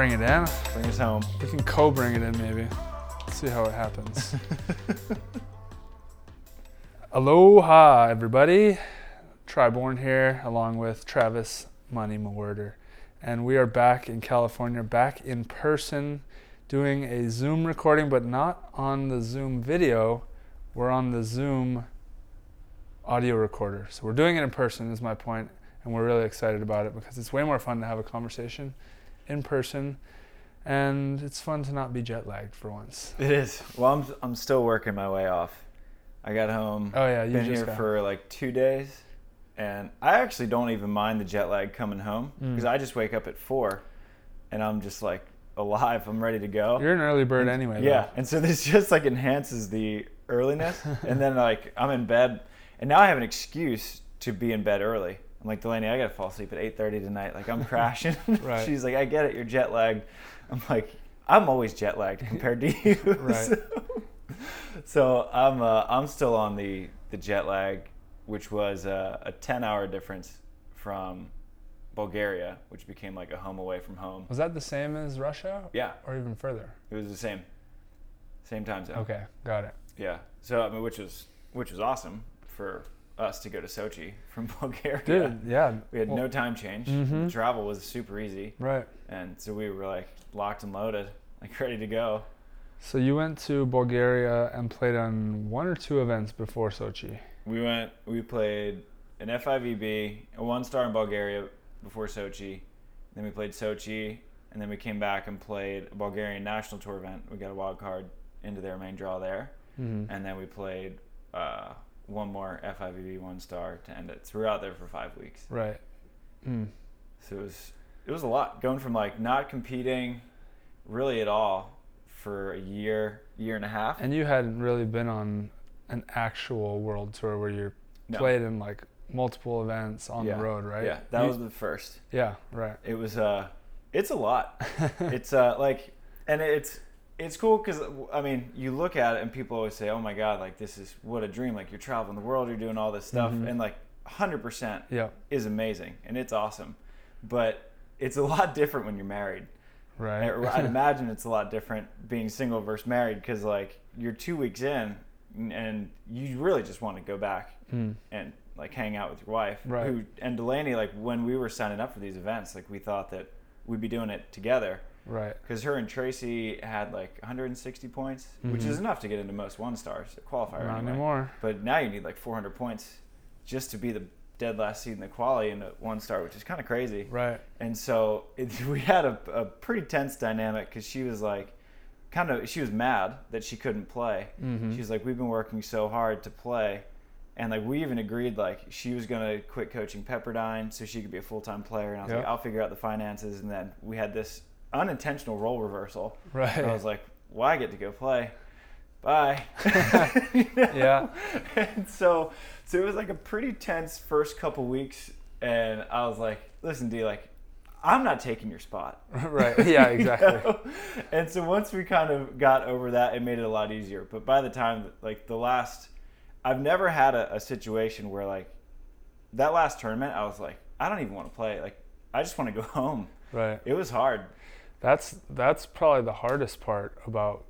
Bring it in. Bring us home. We can co-bring it in maybe. See how it happens. Aloha, everybody. Tri Bourne here, along with Travis Money Mewhirter. And we are back in California, back in person, doing a Zoom recording, but not on the Zoom video. We're on the Zoom audio recorder. So we're doing it in person, is my point, and we're really excited about it because it's way more fun to have a conversation in person, and it's fun to not be jet lagged for once. It is. Well, I'm I'm still working my way off. I got home. Oh yeah, you been just here got for like two days, and I actually don't even mind the jet lag coming home Mm. because I just wake up at four, and I'm just like alive. I'm ready to go. You're an early bird anyway. yeah, and so this just like enhances the earliness, and then like I'm in bed, and now I have an excuse to be in bed early. I'm like Delaney, I gotta fall asleep at 8:30 tonight. Like I'm crashing. Right. She's like, I get it, you're jet lagged. I'm like, I'm always jet lagged compared to you. Right. so, so I'm uh, I'm still on the the jet lag, which was uh, a 10 hour difference from Bulgaria, which became like a home away from home. Was that the same as Russia, Yeah, or even further? it was the same, same time zone. Okay, got it. Yeah. So I mean, which was which was awesome for us to go to Sochi from Bulgaria. Dude, yeah. We had well, no time change. Mhm. Travel was super easy, Right. and so we were like locked and loaded, like ready to go. So you went to Bulgaria and played on one or two events before Sochi. We went. We played an FIVB, a one star in Bulgaria before Sochi. Then we played Sochi, and then we came back and played a Bulgarian national tour event. We got a wild card into their main draw there, Mm-hmm. and then we played uh, one more FIVB one star to end it. So we were out there for five weeks. Right. Mm. So it was it was a lot going from like not competing really at all for a year, year and a half. And you hadn't really been on an actual world tour where you No. played in like multiple events on Yeah. the road, right? Yeah, that You- was the first. Yeah, right. It was uh it's a lot. it's uh like and it's it's cool because I mean you look at it and people always say, "Oh my God, like this is what a dream! Like you're traveling the world, you're doing all this stuff, Mhm. and like 100 percent yeah, is amazing and it's awesome, but it's a lot different when you're married. right. I- I'd imagine it's a lot different being single versus married because like you're two weeks in and you really just want to go back Mm. and like hang out with your wife. Right. Who and Delaney like when we were signing up for these events, like we thought that we'd be doing it together Right. because her and Tracy had like 160 points, which Mhm. is enough to get into most one stars qualifier Not anyway. anymore. But now you need like 400 points just to be the dead last seed in the quali in the one star, which is kind of crazy. Right. And so it, we had a, a pretty tense dynamic because she was like, kind of, she was mad that she couldn't play. Mhm. She was like, we've been working so hard to play. And like, we even agreed like she was going to quit coaching Pepperdine so she could be a full time player. And I was like, I'll figure out the finances. And then we had this unintentional role reversal. Right. And I was like, well, I get to go play. Bye. Yeah. And so, so it was like a pretty tense first couple weeks, and I was like, "Listen, D, like, I'm not taking your spot." right. Yeah, You exactly. know? And so once we kind of got over that, it made it a lot easier. But by the time, like the last, I've never had a, a situation where like that last tournament, I was like, I don't even want to play. Like, I just want to go home. Right. It was hard. That's that's probably the hardest part about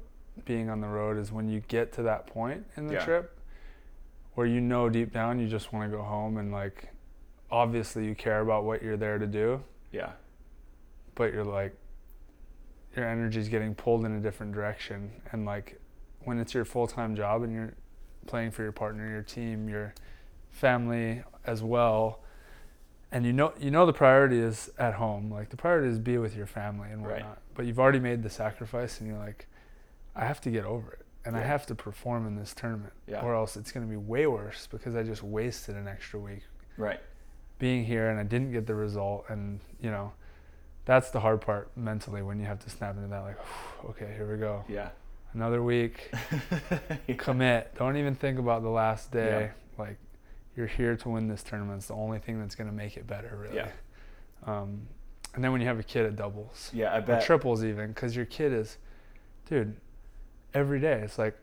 being on the road is when you get to that point in the Yeah. trip where you know deep down you just want to go home and like obviously you care about what you're there to do, Yeah. but you're like your energy's getting pulled in a different direction and like when it's your full-time job and you're playing for your partner, your team, your family as well and you know you know the priority is at home like the priority is be with your family and Right. whatnot. But you've already made the sacrifice and you're like i have to get over it. And i have to perform in this tournament Yeah. or else it's going to be way worse because i just wasted an extra week Right. being here and i didn't get the result. And you know that's the hard part mentally when you have to snap into that like okay here we go. Yeah. another week. Commit. Don't even think about the last day. Like you're here to win this tournament it's the only thing that's going to make it better really Yeah. um, and then when you have a kid it doubles Yeah. I bet. or triples even because your kid is dude every day it's like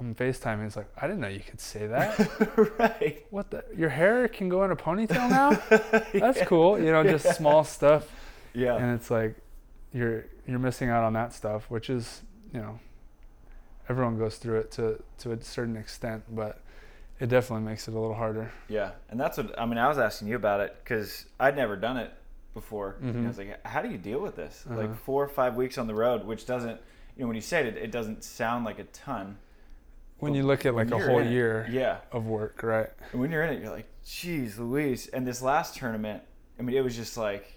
i'm facetiming it's like i didn't know you could say that right. what the your hair can go in a ponytail now that's Yeah. cool you know just Yeah. small stuff Yeah. and it's like you're you're missing out on that stuff, which is you know everyone goes through it to to a certain extent, but it definitely makes it a little harder. Yeah, and that's what I mean. I was asking you about it because I'd never done it before. And I was like, how do you deal with this? Uh-huh. Like four or five weeks on the road, which doesn't, you know, when you say it, it doesn't sound like a ton. When But you look at like a whole in it- year Yeah, of work, right? and when you're in it, you're like, geez, Louise. And this last tournament, I mean, it was just like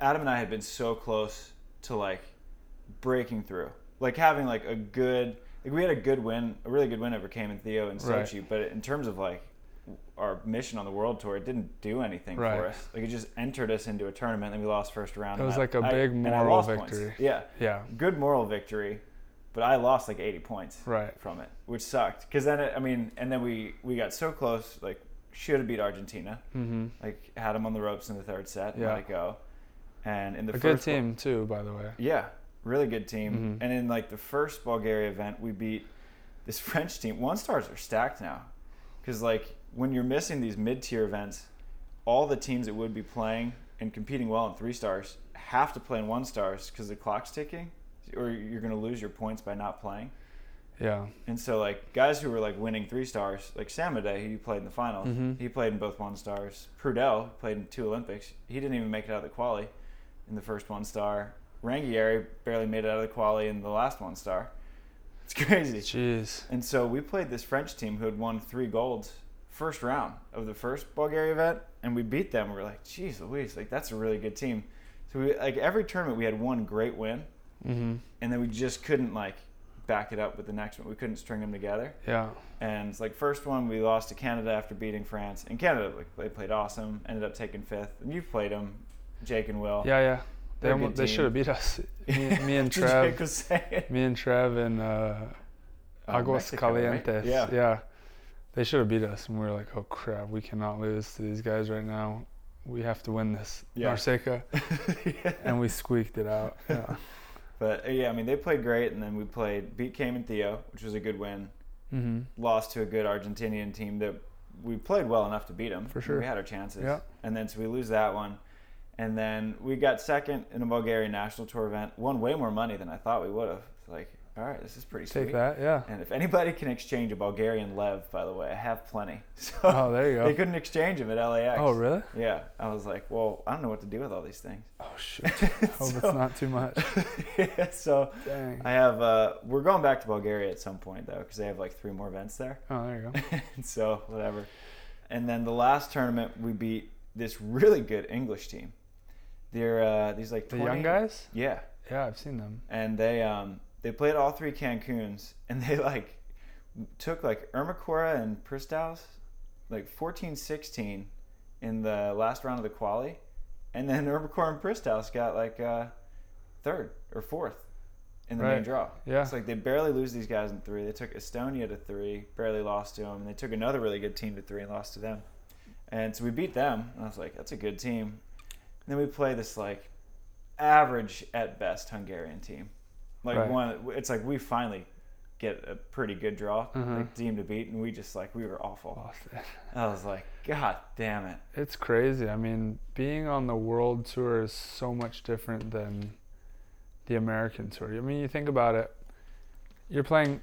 Adam and I had been so close to like breaking through, like having like a good, like we had a good win, a really good win over Cayman Theo and Right. Sochi. But in terms of like our mission on the world tour, it didn't do anything Right. for us. Like it just entered us into a tournament, and we lost first round. It was I- like a I- big moral lost points. victory. Yeah, Yeah, good moral victory, but I lost like 80 points right. from it, which sucked. Because then, it, I mean, and then we we got so close, like should have beat Argentina. hmm Like had them on the ropes in the third set, Yeah. let it go. And in the A first good team too, by the way. yeah, really good team. Mhm. And in like the first Bulgaria event, we beat this French team. One stars are stacked now, because like when you're missing these mid tier events, all the teams that would be playing and competing well in three stars have to play in one stars because the clock's ticking, or you're gonna lose your points by not playing. Yeah, And so like guys who were like winning three stars, like Samade, who you played in the finals, Mhm. he played in both one stars. Prudel played in two Olympics. He didn't even make it out of the quali in the first one star. Ranghieri barely made it out of the quali in the last one star. It's crazy. jeez. And so we played this French team who had won three golds first round of the first Bulgaria event, and we beat them. We were like, "Geez, Louise, like that's a really good team." So we like every tournament we had one great win, hmm and then we just couldn't like back it up with the next one. We couldn't string them together. Yeah, And it's like first one we lost to Canada after beating France. And Canada like they played awesome, ended up taking fifth. And you've played them, Jake and Will. yeah, yeah. They They're a almost, they should have beat us. Me, me and Jake Trev, me and Trev and uh, Oh, Aguas Mexico, right? Yeah. yeah. They should have beat us, and we were like, "Oh crap, we cannot lose to these guys right now. We have to win this." Yeah. Narseca, Yeah. and we squeaked it out. Yeah. But uh, yeah, I mean they played great, and then we played beat Cayman Theo, which was a good win. Mm-hmm. Lost to a good Argentinian team that we played well enough to beat them. For sure. we had our chances. Yeah. And then so we lose that one, and then we got second in a Bulgarian national tour event. Won way more money than I thought we would have. Like, all right, this is pretty Take sweet. Take that. Yeah. And if anybody can exchange a Bulgarian lev, by the way, I have plenty. So Oh, there you go. they couldn't exchange them at LAX. Oh, really? Yeah. I was like, well, I don't know what to do with all these things. Oh shoot. Hope it's not too much. yeah, so Dang. I have. Uh, we're going back to Bulgaria at some point though, because they have like three more events there. Oh, there you go. so whatever. And then the last tournament, we beat this really good English team. They're uh, these like The young guys? Yeah, Yeah, I've seen them. and they um they played all three Cancuns, and they like took like Ermacora and Pristauz, like 14-16 in the last round of the quali, and then Ermacora and Pristauz got like uh, third or fourth in the main draw. Yeah. It's like they barely lose these guys in three. They took Estonia to three, barely lost to them, and they took another really good team to three and lost to them. And so we beat them, and I was like, that's a good team. And then we play this like average at best Hungarian team. Like Right. one, it's like we finally get a pretty good draw, Mhm. like team to beat, and we just like we were awful. It. I was like, God damn it. It's crazy. I mean, being on the world tour is so much different than the American tour. I mean, you think about it. You're playing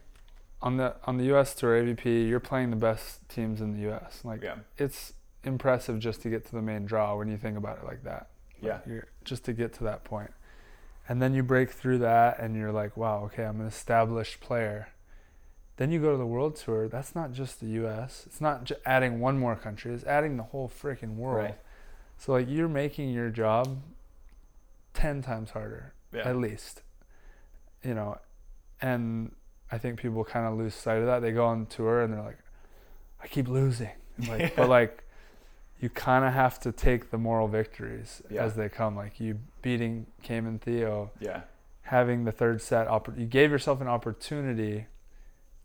on the on the U.S. tour AVP. You're playing the best teams in the U.S. Like Yeah, it's impressive just to get to the main draw when you think about it like that. Yeah, just to get to that point. And then you break through that and you're like, wow, okay, I'm an established player. Then you go to the world tour. That's not just the US. It's not j- adding one more country, it's adding the whole freaking world. Right. So, like, you're making your job 10 times harder, yeah, at least. You know, and I think people kind of lose sight of that. They go on tour and they're like, I keep losing. Like. But, like, you kind of have to take the moral victories Yeah. as they come. Like you beating Cayman Theo, yeah. having the third set. Oppor- you gave yourself an opportunity.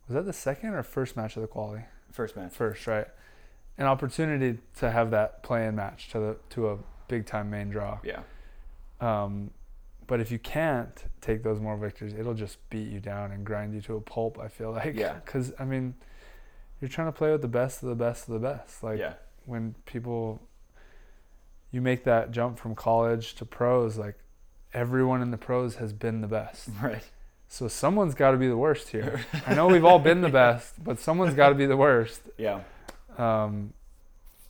Was that the second or first match of the quality? First match. First, right? An opportunity to have that play-in match to the to a big time main draw. Yeah, Um, but if you can't take those moral victories, it'll just beat you down and grind you to a pulp. I feel like. Yeah. Because I mean, you're trying to play with the best of the best of the best. Like yeah, when people you make that jump from college to pros like everyone in the pros has been the best. Right. So someone's got to be the worst here. I know we've all been the best, but someone's got to be the worst. Yeah. Um,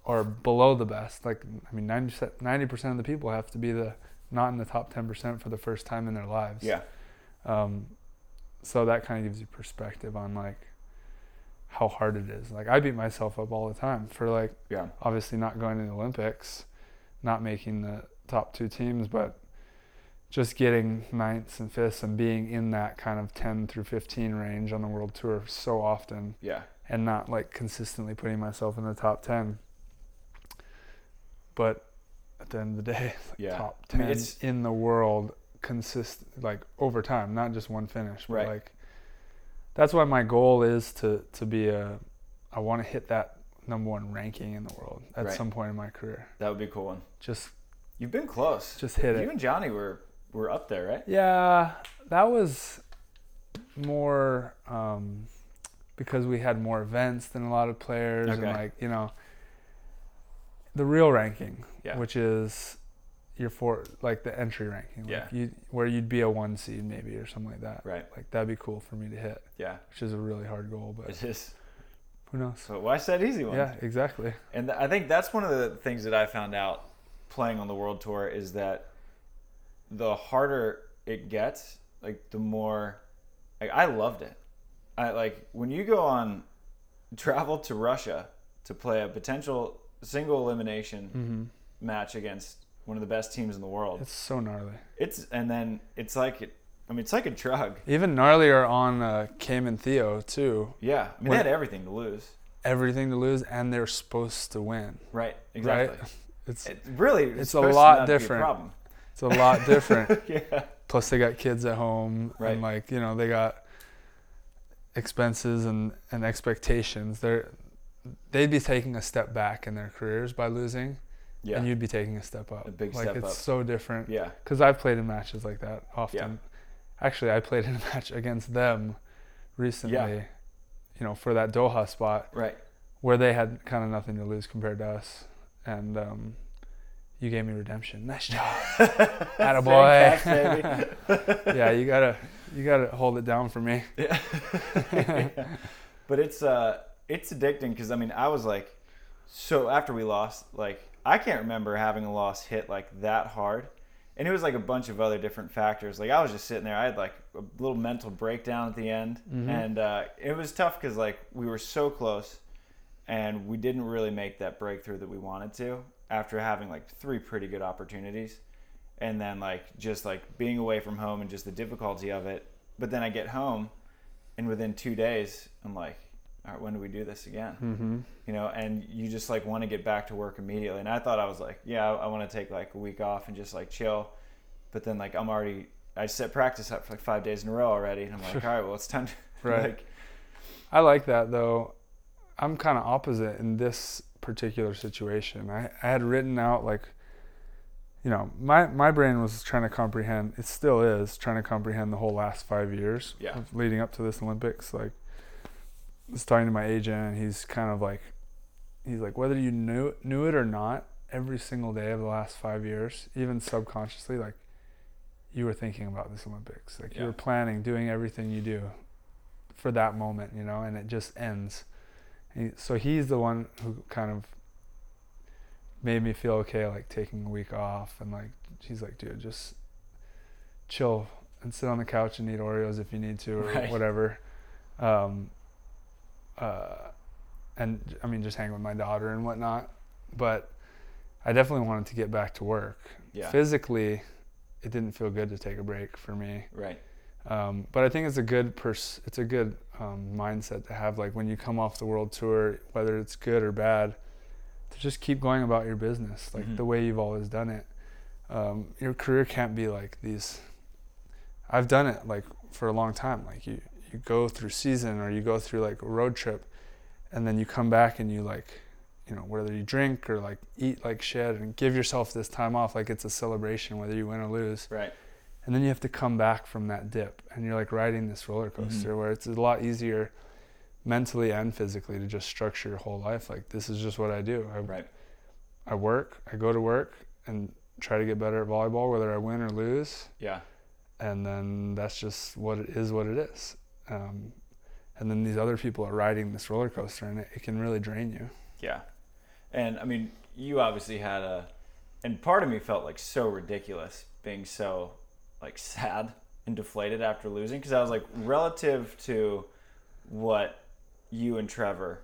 or below the best. Like I mean, 90 percent of the people have to be the not in the top ten percent for the first time in their lives. Yeah. Um, so that kind of gives you perspective on like how hard it is. Like I beat myself up all the time for like Yeah. obviously not going to the Olympics, not making the top two teams, but just getting ninths and fifths and being in that kind of 10 through 15 range on the world tour so often Yeah. and not like consistently putting myself in the top 10 but at the end of the day like Yeah. top I 10 mean, it's- in the world consist like over time not just one finish but Right. like that's why my goal is to to be a i want to hit that number one ranking in the world at Right. some point in my career That would be a cool one. just You've been close. just hit you it You and Johnny were were up there, right? yeah that was more um because we had more events than a lot of players and like you know the real ranking Yeah. which is your four like the entry ranking like Yeah. you where you'd be a one seed maybe or something like that Right. like that'd be cool for me to hit Yeah. which is a really hard goal but It is. who knows So why said easy one. yeah exactly And th- I think that's one of the things that I found out playing on the world tour is that the harder it gets, like the more like I loved it. I like when you go on travel to Russia to play a potential single elimination hmm match against one of the best teams in the world. it's so gnarly It's and then it's like it, I mean it's like a drug. even gnarlier on uh, Cayman Theo too Yeah, I mean they had everything to lose. everything to lose and they're supposed to win Right, exactly. right it's It really, It's a lot not be a different. problem. it's a lot different yeah, plus they got kids at home Right. and like you know they got expenses and, and expectations they're they'd be taking a step back in their careers by losing yeah, and you'd be taking a step up A big like step it's up. so different yeah. because i've played in matches like that often Yeah. actually i played in a match against them recently yeah. you know for that doha spot Right. where they had kind of nothing to lose compared to us and um, you gave me redemption nice job Attaboy. Catch, yeah you gotta you gotta hold it down for me Yeah. but it's uh it's addicting because I mean I was like so after we lost like I can't remember having a loss hit like that hard. And it was like a bunch of other different factors. Like I was just sitting there, I had like a little mental breakdown at the end, Mhm. and uh, it was tough because like we were so close, and we didn't really make that breakthrough that we wanted to after having like three pretty good opportunities, and then like just like being away from home and just the difficulty of it. But then I get home, and within two days, I'm like, all right, when do we do this again? mm-hmm. you know, and you just like want to get back to work immediately. And I thought I was like, yeah, I, I want to take like a week off and just like chill. But then like I'm already, I set practice up for like five days in a row already, and I'm like, all right, well it's time to Right. like, I like that though. I'm kind of opposite in this particular situation. I, I had written out like, you know, my, my brain was trying to comprehend, it still is trying to comprehend the whole last five years Yeah. of leading up to this Olympics. Like, was talking to my agent and he's kind of like, he's like, whether you knew, knew it or not, every single day of the last five years, even subconsciously, like, you were thinking about this Olympics. Like, you were planning, doing everything you do for that moment, you know, and it just ends. He, so he's the one who kind of made me feel okay, like taking a week off, and like he's like, dude, just chill and sit on the couch and eat Oreos if you need to or Right. whatever. Um, uh, and I mean, just hang with my daughter and whatnot. But I definitely wanted to get back to work. yeah, Physically, it didn't feel good to take a break for me. right, Um, but I think it's a good pers- it's a good um, mindset to have. Like when you come off the world tour, whether it's good or bad, to just keep going about your business, like Mhm. the way you've always done it. Um, your career can't be like these. I've done it like for a long time. Like you, you go through season or you go through like a road trip, and then you come back and you like, you know, whether you drink or like eat like shit and give yourself this time off, like it's a celebration, whether you win or lose right, and then you have to come back from that dip and you're like riding this roller mm-hmm. coaster where it's a lot easier mentally and physically to just structure your whole life like this is just what i do i, right, I work i go to work and try to get better at volleyball, whether I win or lose. Yeah. And then that's just what it is, what it is. Um, and then these other people are riding this roller coaster, and it, it can really drain you. Yeah. And I mean, you obviously had a, and part of me felt like so ridiculous being so like sad and deflated after losing because I was like, relative to what you and Trevor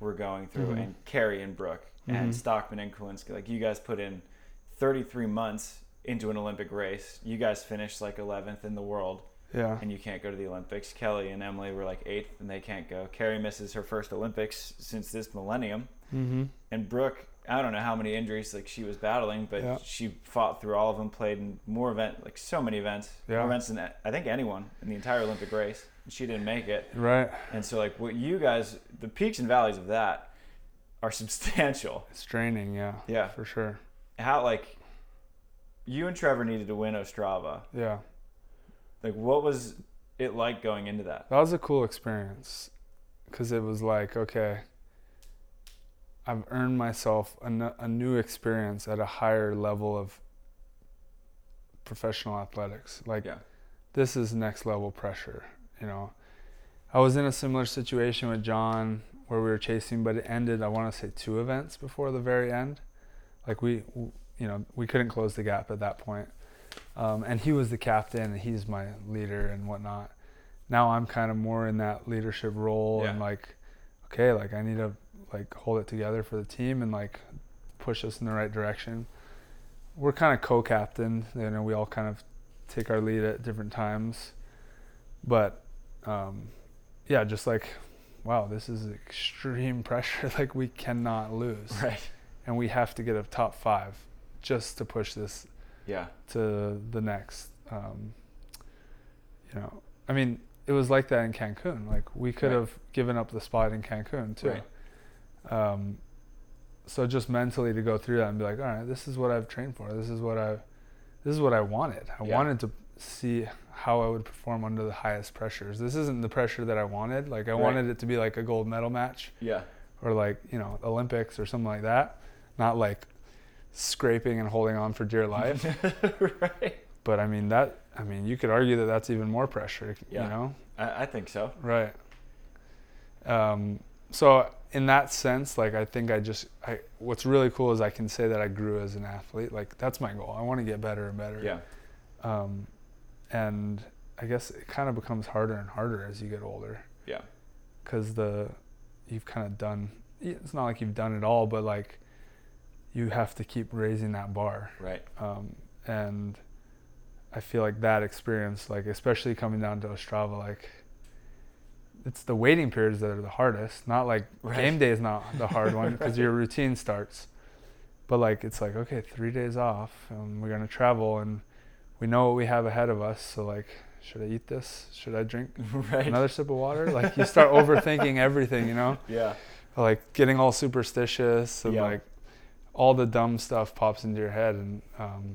were going through, Mhm. and Kerri and Brooke and Mhm. Stockman and Kolinske, like you guys put in 33 months into an Olympic race. You guys finished like 11th in the world Yeah. and you can't go to the Olympics. Kelly and Emily were like eighth and they can't go. Kerri misses her first Olympics since this millennium. Mm-hmm. And Brooke, I don't know how many injuries like she was battling, but Yeah. she fought through all of them, played in more event, like so many events, Yeah. more events than I think anyone in the entire Olympic race. And she didn't make it. Right. And so like what you guys, the peaks and valleys of that are substantial. It's draining. Yeah. Yeah. For sure. How like you and Trevor needed to win Ostrava. Yeah. Like what was it like going into that? That was a cool experience because it was like, okay, I've earned myself a, n- a new experience at a higher level of professional athletics. Like, Yeah. this is next level pressure, you know. I was in a similar situation with John where we were chasing, but it ended, I want to say, two events before the very end. Like, we, w- you know, we couldn't close the gap at that point. Um, and he was the captain and he's my leader and whatnot. Now I'm kind of more in that leadership role and like, okay, like I need to like hold it together for the team and like push us in the right direction. We're kind of co-captain, you know, we all kind of take our lead at different times. But um, yeah, just like, wow, this is extreme pressure. like we cannot lose, Right. and we have to get a top five just to push this Yeah. to the next. Um, you know, I mean, it was like that in Cancun. Like we could Right. have given up the spot in Cancun too. Right. Um, so just mentally to go through that and be like, all right, this is what I've trained for. This is what I, this is what I wanted. I Yeah. wanted to see how I would perform under the highest pressures. This isn't the pressure that I wanted. Like I Right. wanted it to be like a gold medal match Yeah. or like you know Olympics or something like that. Not like scraping and holding on for dear life. right. But I mean that. I mean, you could argue that that's even more pressure. Yeah. You know, I, I think so. right? Um, so in that sense, like I think I just, I what's really cool is I can say that I grew as an athlete. Like that's my goal. I want to get better and better. Yeah. Um, and I guess it kind of becomes harder and harder as you get older. Yeah. Because the, you've kind of done. It's not like you've done it all, but like, you have to keep raising that bar Right. um, and I feel like that experience, like especially coming down to Ostrava, like it's the waiting periods that are the hardest. Not like Right. game day is not the hard one because your routine starts, but like it's like okay, three days off, and we're gonna travel, and we know what we have ahead of us. So like, should I eat this? Should I drink right. another sip of water? Like you start overthinking everything, you know yeah. like getting all superstitious and Yeah. like all the dumb stuff pops into your head and um,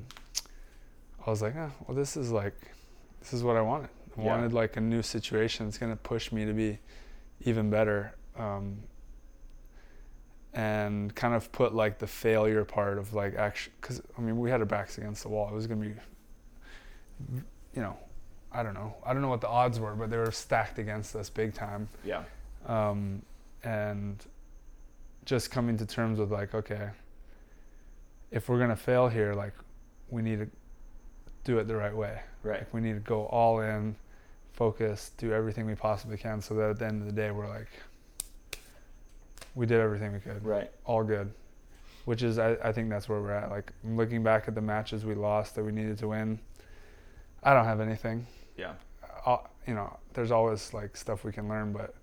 I was like, oh, well, this is like, this is what I wanted. I Yeah. wanted like a new situation It's gonna push me to be even better, um, and kind of put like the failure part of like action, because I mean we had our backs against the wall. It was gonna be, you know, I don't know, I don't know what the odds were, but they were stacked against us big time Yeah. um, and just coming to terms with like okay if we're gonna fail here like we need to do it the right way Right. like we need to go all in focus do everything we possibly can so that at the end of the day we're like we did everything we could Right. all good which is I, I think that's where we're at like looking back at the matches we lost that we needed to win i don't have anything Yeah. uh, you know, there's always like stuff we can learn, but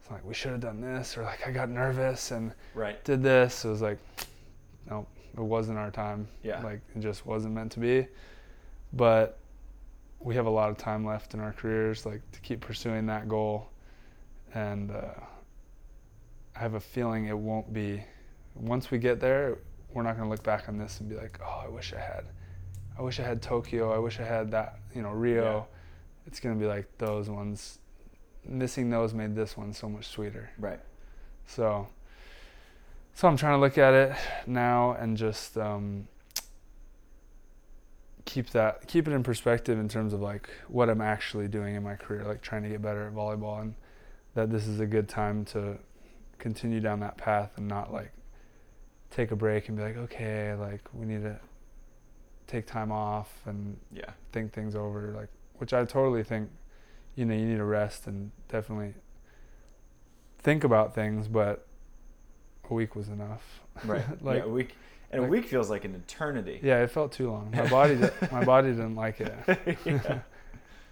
it's like we should have done this, or like I got nervous and Right. did this. It was like, no, it wasn't our time. Yeah. Like it just wasn't meant to be. But we have a lot of time left in our careers, like to keep pursuing that goal, and uh, I have a feeling it won't be. Once we get there, we're not going to look back on this and be like, oh, I wish I had. I wish I had Tokyo. I wish I had that, you know, Rio Yeah. it's gonna be like those ones. Missing those made this one so much sweeter. Right. So, so I'm trying to look at it now and just, um, keep that keep it in perspective in terms of like what I'm actually doing in my career, like trying to get better at volleyball, and that this is a good time to continue down that path and not like take a break and be like, okay, like we need to take time off and Yeah. think things over, like which I totally think, you know, you need to rest and definitely think about things, but a week was enough. Right. like yeah, a week. And like- a week feels like an eternity. yeah, it felt too long. My body, di- my body didn't like it. yeah.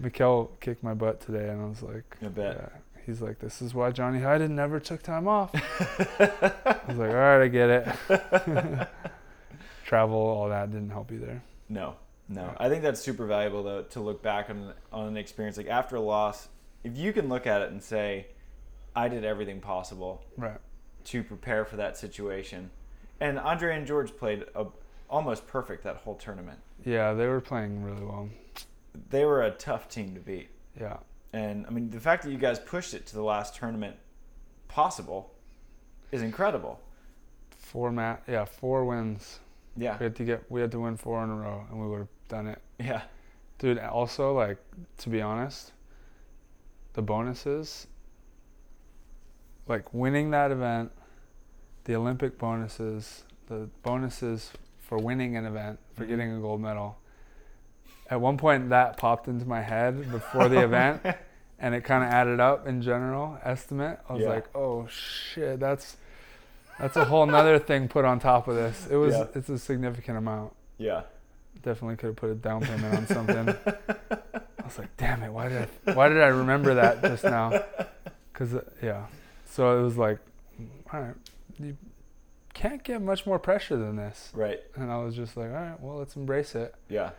Mikkel kicked my butt today, and I was like, I bet. yeah. He's like, this is why Johnny Hyden never took time off. I was like, all right, I get it. Travel, all that didn't help either. No, no. I think that's super valuable though to look back on on an experience like after a loss. If you can look at it and say, "I did everything possible Right. To prepare for that situation," and Andre and George played a, almost perfect that whole tournament. Yeah, they were playing really well. They were a tough team to beat, Yeah. and I mean the fact that you guys pushed it to the last tournament possible is incredible. Four mat, yeah, four wins. Yeah, We had to get, we had to win four in a row, and we would have done it, yeah, dude. Also, like, to be honest, the bonuses, like winning that event, the Olympic bonuses, the bonuses for winning an event, for Mhm. getting a gold medal. At one point, that popped into my head before the event, and it kind of added up in general estimate. I was Yeah. like, "Oh shit, that's that's a whole nother thing put on top of this." It was Yeah. it's a significant amount. yeah. Definitely could have put a down payment on something. I was like, "Damn it, why did I why did I remember that just now?" Cuz yeah. So it was like, "All right, you can't get much more pressure than this." Right. And I was just like, "All right, well, let's embrace it." Yeah.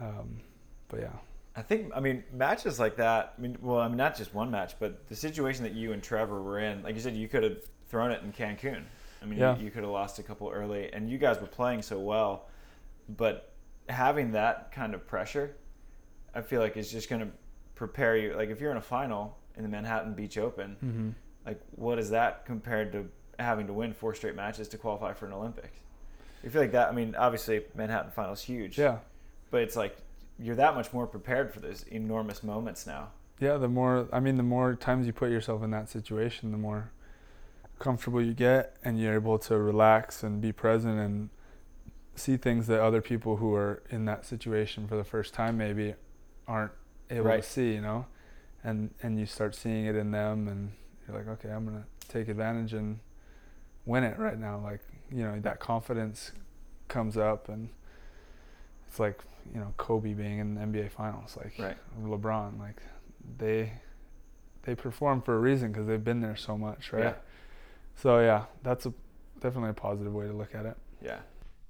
Um, but yeah. I think I mean matches like that. I mean, well, I mean not just one match, but the situation that you and Trevor were in. Like you said, you could have thrown it in Cancun. I mean, Yeah. you, you could have lost a couple early, and you guys were playing so well. But having that kind of pressure, I feel like is just going to prepare you. Like if you're in a final in the Manhattan Beach Open, Mm-hmm. like what is that compared to having to win four straight matches to qualify for an Olympics? I feel like that. I mean, obviously Manhattan final is huge. Yeah. But it's like you're that much more prepared for those enormous moments now. Yeah, the more I mean, the more times you put yourself in that situation, the more comfortable you get, and you're able to relax and be present and see things that other people who are in that situation for the first time maybe aren't able Right. to see. You know, and and you start seeing it in them, and you're like, okay, I'm gonna take advantage and win it right now. Like you know, that confidence comes up, and it's like you know Kobe being in the NBA Finals, like Right. LeBron, like they they perform for a reason because they've been there so much, right? Yeah. So yeah, that's a definitely a positive way to look at it. Yeah.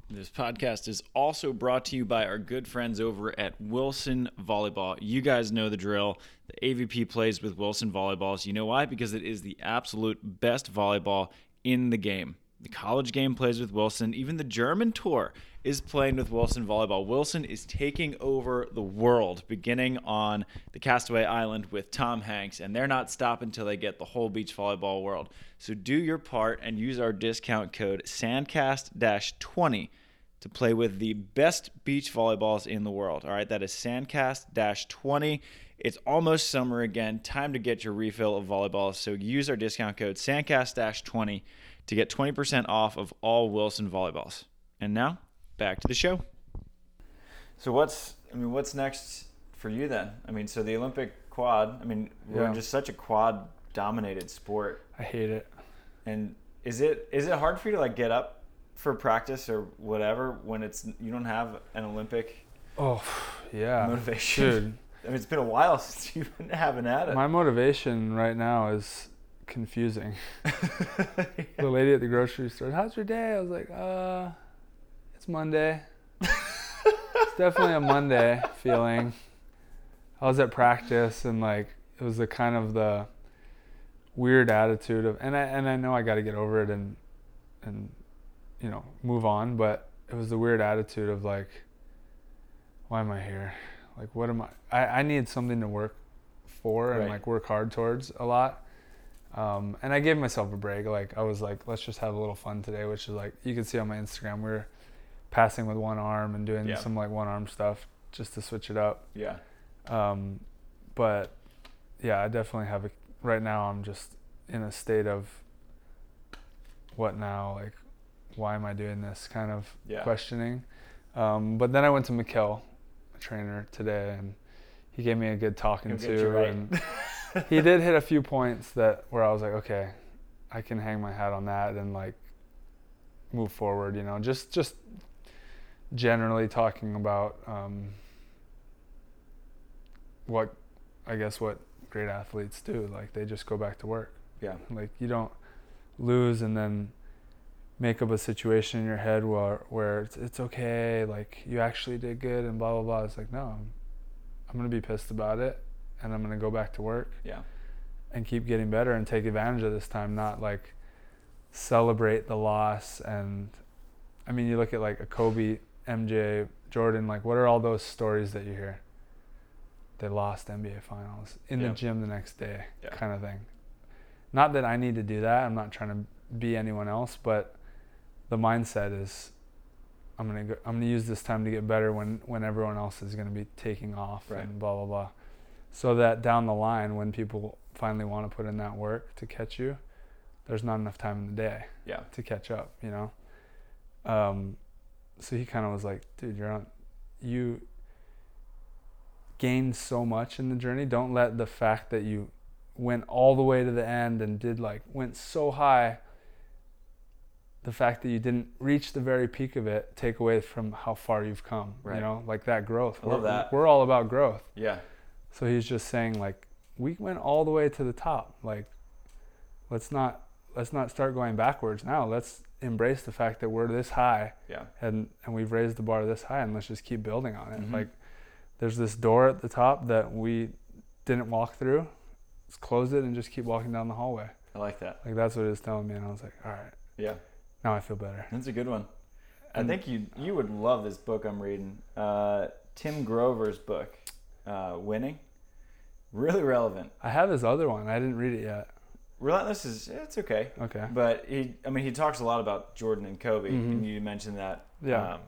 This podcast is also brought to you by our good friends over at Wilson Volleyball. You guys know the drill. The AVP plays with Wilson Volleyballs. You know why? Because it is the absolute best volleyball in the game. The college game plays with Wilson. Even the German tour is playing with Wilson Volleyball. Wilson is taking over the world beginning on the Castaway Island with Tom Hanks, and they're not stopping until they get the whole beach volleyball world. So do your part and use our discount code SANDCAST 20 to play with the best beach volleyballs in the world. All right, that is Sandcast 20. It's almost summer again. Time to get your refill of volleyballs. So use our discount code Sandcast 20 to get 20% off of all Wilson volleyballs. And now, back to the show. So what's I mean, what's next for you then? I mean, so the Olympic quad. I mean, we're Yeah. in just such a quad dominated sport. I hate it. And is it is it hard for you to like get up for practice or whatever when it's you don't have an Olympic Oh, yeah, motivation? dude. I mean, it's been a while since you haven't had it. My motivation right now is confusing. The lady at the grocery store, "How's your day?" I was like, "Uh, it's Monday." it's definitely a Monday feeling. I was at practice and like it was the kind of the weird attitude of and I and I know I got to get over it and and you know move on, but it was the weird attitude of like, why am I here? Like, what am I? I, I need something to work for and Right. like work hard towards a lot. Um, and I gave myself a break. Like I was like, let's just have a little fun today, which is like you can see on my Instagram. we are passing with one arm and doing Yeah. some like one arm stuff just to switch it up. Yeah. Um, but yeah, I definitely have a. Right now, I'm just in a state of what now? Like, why am I doing this? Kind of Yeah. questioning. Um, but then I went to Mikkel, trainer today, and he gave me a good talking He'll get you to, right. and he did hit a few points that where I was like, okay, I can hang my hat on that and like move forward. You know, just just generally talking about um, what I guess what great athletes do. Like they just go back to work. Yeah. Like you don't lose and then make up a situation in your head where where it's, it's okay. Like you actually did good and blah blah blah. It's like no, I'm, I'm gonna be pissed about it and I'm gonna go back to work Yeah. and keep getting better and take advantage of this time, not like celebrate the loss. And I mean, you look at like a Kobe, MJ, Jordan, like what are all those stories that you hear? They lost NBA finals in Yeah. the gym the next day, Yeah. kind of thing. Not that I need to do that. I'm not trying to be anyone else, but the mindset is I'm gonna go, I'm gonna use this time to get better when when everyone else is gonna be taking off Right. and blah blah blah so that down the line when people finally want to put in that work to catch you there's not enough time in the day Yeah. to catch up you know um, so he kind of was like dude you're on you gained so much in the journey don't let the fact that you went all the way to the end and did like went so high the fact that you didn't reach the very peak of it take away from how far you've come Right. you know like that growth I love we're, that. we're all about growth Yeah. so he's just saying like we went all the way to the top. Like let's not let's not start going backwards now. Let's embrace the fact that we're this high Yeah. and and we've raised the bar this high and let's just keep building on it. Mhm. Like there's this door at the top that we didn't walk through. Let's close it and just keep walking down the hallway. I like that. Like that's what he was telling me and I was like, All right, Yeah. Now I feel better. That's a good one. I And- think you you would love this book I'm reading. Uh, Tim Grover's book, uh, Winning. Really relevant. I have his other one. I didn't read it yet. Relentless is it's okay, Okay. but he I mean he talks a lot about Jordan and Kobe, Mhm. and you mentioned that. Yeah. Um,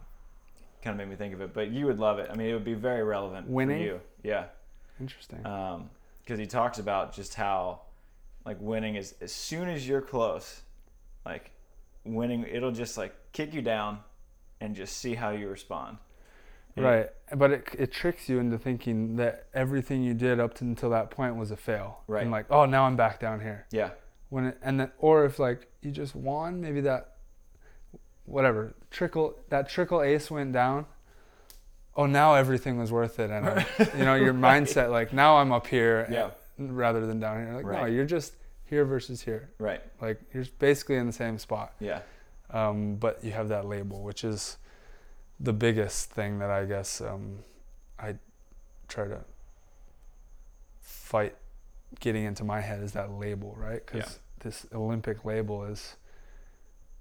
kind of made me think of it, but you would love it. I mean, it would be very relevant Winning? for you. Yeah. Interesting. because he talks about just how like winning is as soon as you're close like winning it'll just like kick you down and just see how you respond And- Right, but it it tricks you into thinking that everything you did up to until that point was a fail. Right. And like, oh, now I'm back down here. yeah When it, and then, or if like you just won, maybe that, whatever trickle that trickle ace went down. Oh, now everything was worth it, and I, you know your mindset like now I'm up here, Yeah. rather than down here. Like no, you're just here versus here. right Like you're basically in the same spot yeah um, but you have that label, which is the biggest thing that I guess um, I try to fight getting into my head is that label, right? Because Yeah. this Olympic label is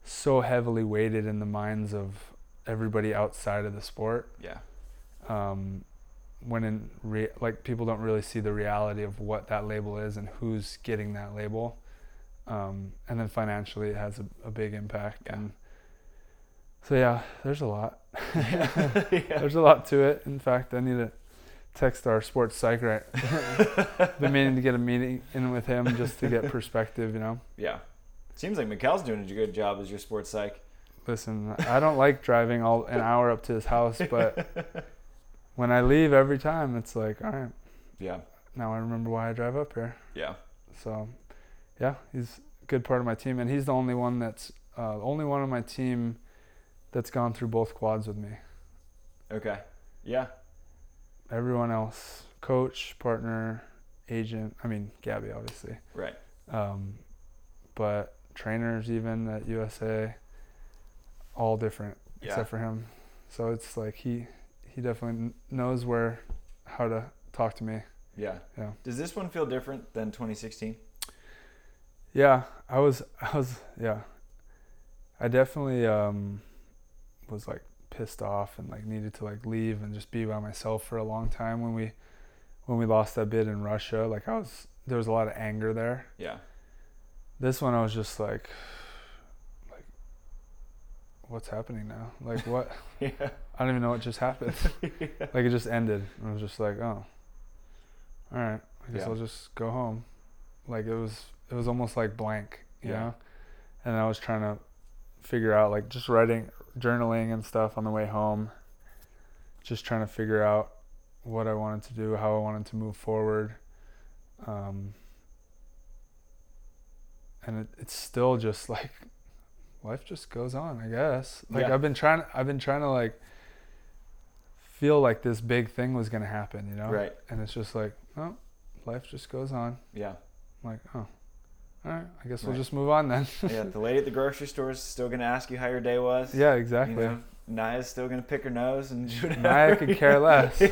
so heavily weighted in the minds of everybody outside of the sport. yeah Um, when in re- like people don't really see the reality of what that label is and who's getting that label. Um, and then financially, it has a, a big impact. Yeah. And so yeah, there's a lot. yeah There's a lot to it. In fact, I need to text our sports psych right. Been meaning to get a meeting in with him just to get perspective. You know, yeah seems like Mikkel's doing a good job as your sports psych listen, I don't like driving all an hour up to his house, but when I leave every time, it's like, all right, yeah now I remember why I drive up here. yeah So, yeah, he's a good part of my team, and he's the only one that's uh, only one on my team that's gone through both quads with me. okay yeah Everyone else, coach, partner, agent. I mean, Gabby, obviously, right um, but trainers even at USA, all different yeah except for him. So it's like he he definitely knows where how to talk to me. yeah Yeah. does this one feel different than 2016 Yeah, I was, I was, yeah. I definitely um, was like pissed off and like needed to like leave and just be by myself for a long time when we, when we lost that bid in Russia. Like I was, there was a lot of anger there. yeah This one I was just like, like, what's happening now? Like what? yeah. I don't even know what just happened. like it just ended. I was just like, oh, all right. I guess Yeah. I'll just go home. Like it was, it was almost like blank, you Yeah. know. And I was trying to figure out, like, just writing, journaling and stuff on the way home. Just trying to figure out what I wanted to do, how I wanted to move forward. Um, and it, it's still just like life just goes on, I guess. Like Yeah. I've been trying, I've been trying to like feel like this big thing was gonna happen, you know? Right. And it's just like, oh, life just goes on. Yeah. I'm like, oh, all right, I guess we'll just move on then. Yeah. The lady at the grocery store is still gonna ask you how your day was. yeah, You exactly. know, Naya's still gonna pick her nose and whatever. Naya could care less.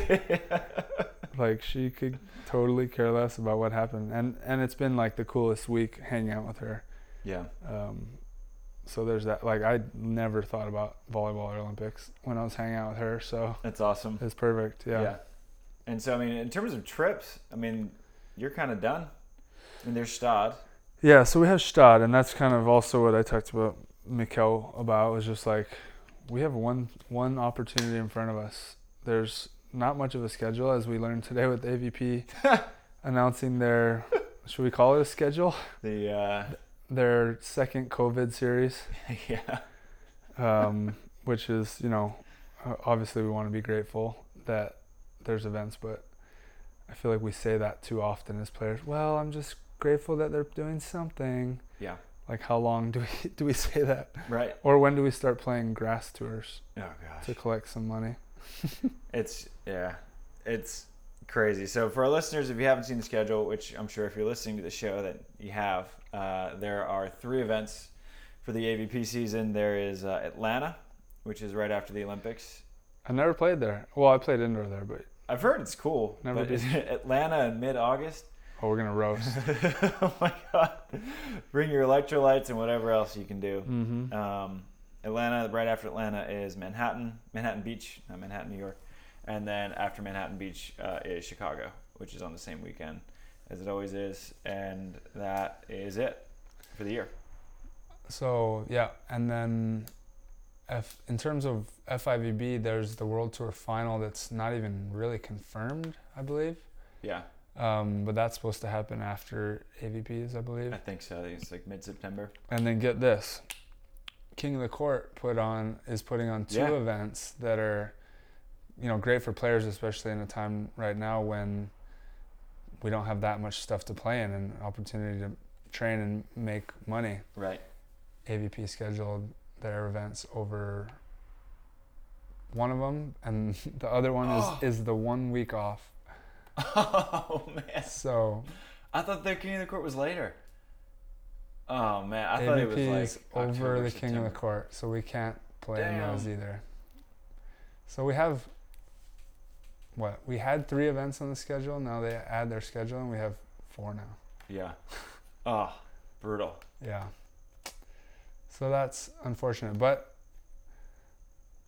Like she could totally care less about what happened, and and it's been like the coolest week hanging out with her. yeah. Um, so there's that. Like I never thought about volleyball or Olympics when I was hanging out with her. So That's awesome. it's perfect. Yeah. yeah. And so I mean, in terms of trips, I mean, you're kind of done. I mean, there's Gstaad. Yeah, so we have Gstaad, and that's kind of also what I talked about Mikkel about was just like we have one one opportunity in front of us. There's not much of a schedule as we learned today with AVP announcing their should we call it a schedule? The uh, Their second COVID series, yeah. um, which is you know obviously we want to be grateful that there's events, but I feel like we say that too often as players. Well, I'm just grateful that they're doing something. Yeah. Like how long do we do we say that? Right. Or when do we start playing grass tours Oh gosh. to collect some money? It's yeah, it's crazy. So for our listeners, if you haven't seen the schedule, which I'm sure if you're listening to the show that you have, uh, there are three events for the AVP season. There is uh, Atlanta, which is right after the Olympics. I never played there. Well, I played indoor there, but I've heard it's cool. Never but Atlanta in mid-August? oh, we're gonna roast. oh my god! Bring your electrolytes and whatever else you can do. mm-hmm. Um, Atlanta, right after Atlanta is Manhattan, Manhattan Beach, not Manhattan, New York, and then after Manhattan Beach uh, is Chicago, which is on the same weekend as it always is, and that is it for the year. So yeah, and then F in terms of FIVB, there's the World Tour final that's not even really confirmed, I believe. Yeah, Um, but that's supposed to happen after AVPs, I believe. I think so. I think it's like mid-September. And then get this, King of the Court put on is putting on two Yeah. events that are, you know, great for players, especially in a time right now when we don't have that much stuff to play in and opportunity to train and make money. Right. AVP scheduled their events over one of them, and the other one Oh. is is the one week off. Oh man, So I thought the King of the Court was later. Oh man, I thought it was like is over October, the King of the Court, so we can't play in those either. So we have what we had three events on the schedule. Now they add their schedule, and we have four now. Yeah. Oh, brutal. Yeah. So that's unfortunate, but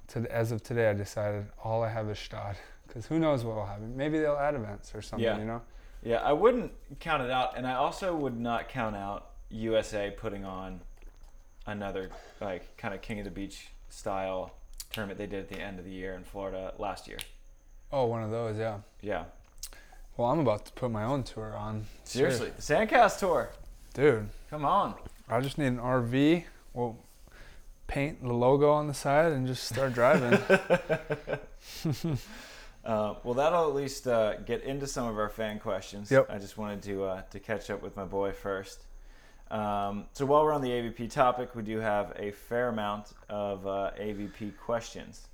to, as of today, I decided all I have is Gstaad because who knows what will happen. Maybe they'll add events or something. Yeah. You know. Yeah, I wouldn't count it out, and I also would not count out USA putting on another like kind of King of the Beach style tournament they did at the end of the year in Florida last year. Oh, one of those. Yeah. Yeah, Well, I'm about to put my own tour on. seriously, the Sandcast tour. dude. Come on. I just need an RV. We'll paint the logo on the side and just start driving. Uh, well, that'll at least uh, get into some of our fan questions. Yep. I just wanted to uh, to catch up with my boy first. Um, so while we're on the AVP topic, we do have a fair amount of uh, AVP questions.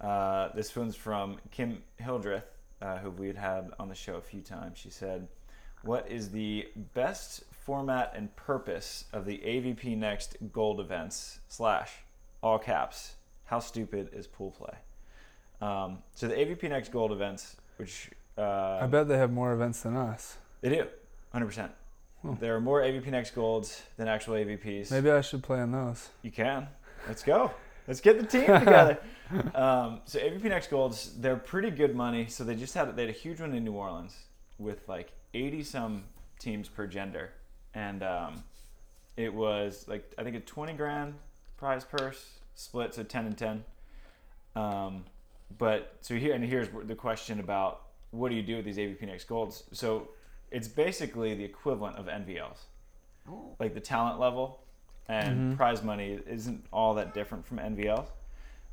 Uh, this one's from Kim Hildreth, uh, who we'd had on the show a few times. She said, "What is the best format and purpose of the AVP Next Gold events?" Slash all caps. How stupid is pool play? Um, so the AVP Next Gold events, which uh, I bet they have more events than us. they do, hundred percent. Hmm. There are more AVP Next Golds than actual AVPs. Maybe I should play in those. You can. Let's go. Let's get the team together. um, so AVP Next Golds, they're pretty good money. So they just had they had a huge one in New Orleans with like eighty some teams per gender, and um, it was like I think a twenty grand prize purse, split, so ten and ten. Um, but so here and here's the question about what do you do with these AVP Next Golds? So it's basically the equivalent of NVLs, like the talent level and Mhm. prize money isn't all that different from NVL.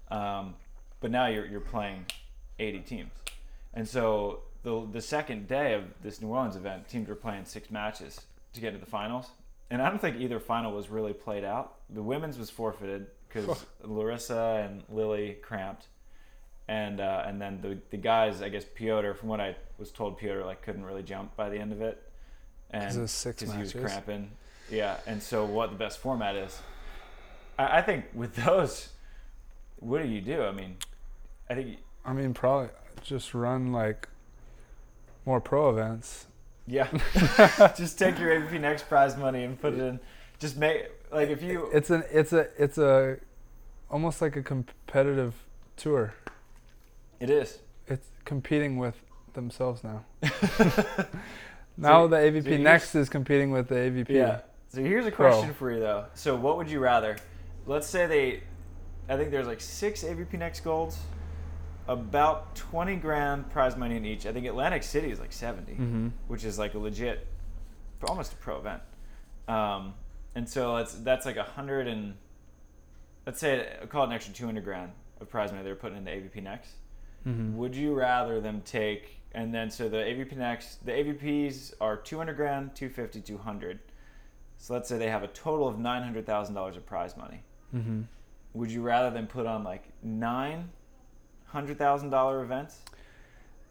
Um, but now you're you're playing 80 teams, and so the the second day of this New Orleans event, teams were playing six matches to get to the finals, and I don't think either final was really played out. The women's was forfeited because Larissa and Lily cramped, and uh, and then the the guys, I guess Piotr, from what I was told, Piotr like couldn't really jump by the end of it, and 'Cause it was six he was cramping. Yeah, and so what the best format is, I, I think with those, what do you do? I mean, I think I mean, probably just run like more pro events. yeah, just take your AVP next prize money and put it in. Just make like if you It's an it's a it's a almost like a competitive tour. it is It's competing with themselves now. now So- the AVP so next is competing with the AVP. Yeah. So here's a question for you though. So what would you rather? Let's say they, I think there's like six AVP Next Golds, about 20 grand prize money in each. I think Atlantic City is like 70, Mm-hmm. which is like a legit, almost a pro event. Um, and so that's that's like a hundred and, let's say call it an extra 200 grand of prize money they're putting into AVP Next. Mm-hmm. Would you rather them take and then so the AVP next the AVPs are 200 grand, 250, 200. So let's say they have a total of $900,000 of prize money. Mm-hmm. Would you rather than put on like nine hundred thousand dollar events?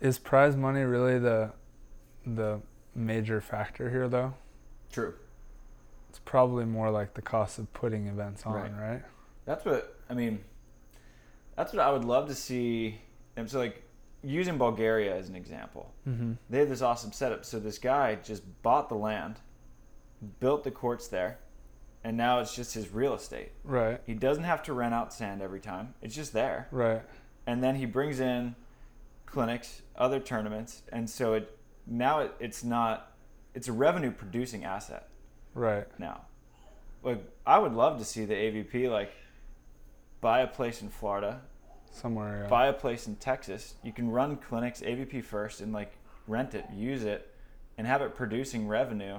Is prize money really the the major factor here though? True. It's probably more like the cost of putting events on, Right. right? That's what I mean. That's what I would love to see. And so like using Bulgaria as an example. Mm-hmm. They have this awesome setup. So this guy just bought the land, built the courts there, and now it's just his real estate. Right. He doesn't have to rent out sand every time. It's just there. Right. And then he brings in clinics, other tournaments, and so it now it, it's not it's a revenue producing asset Right. now. Like I would love to see the AVP like buy a place in Florida, Somewhere. Yeah. buy a place in Texas. You can run clinics AVP first and like rent it, use it, and have it producing revenue.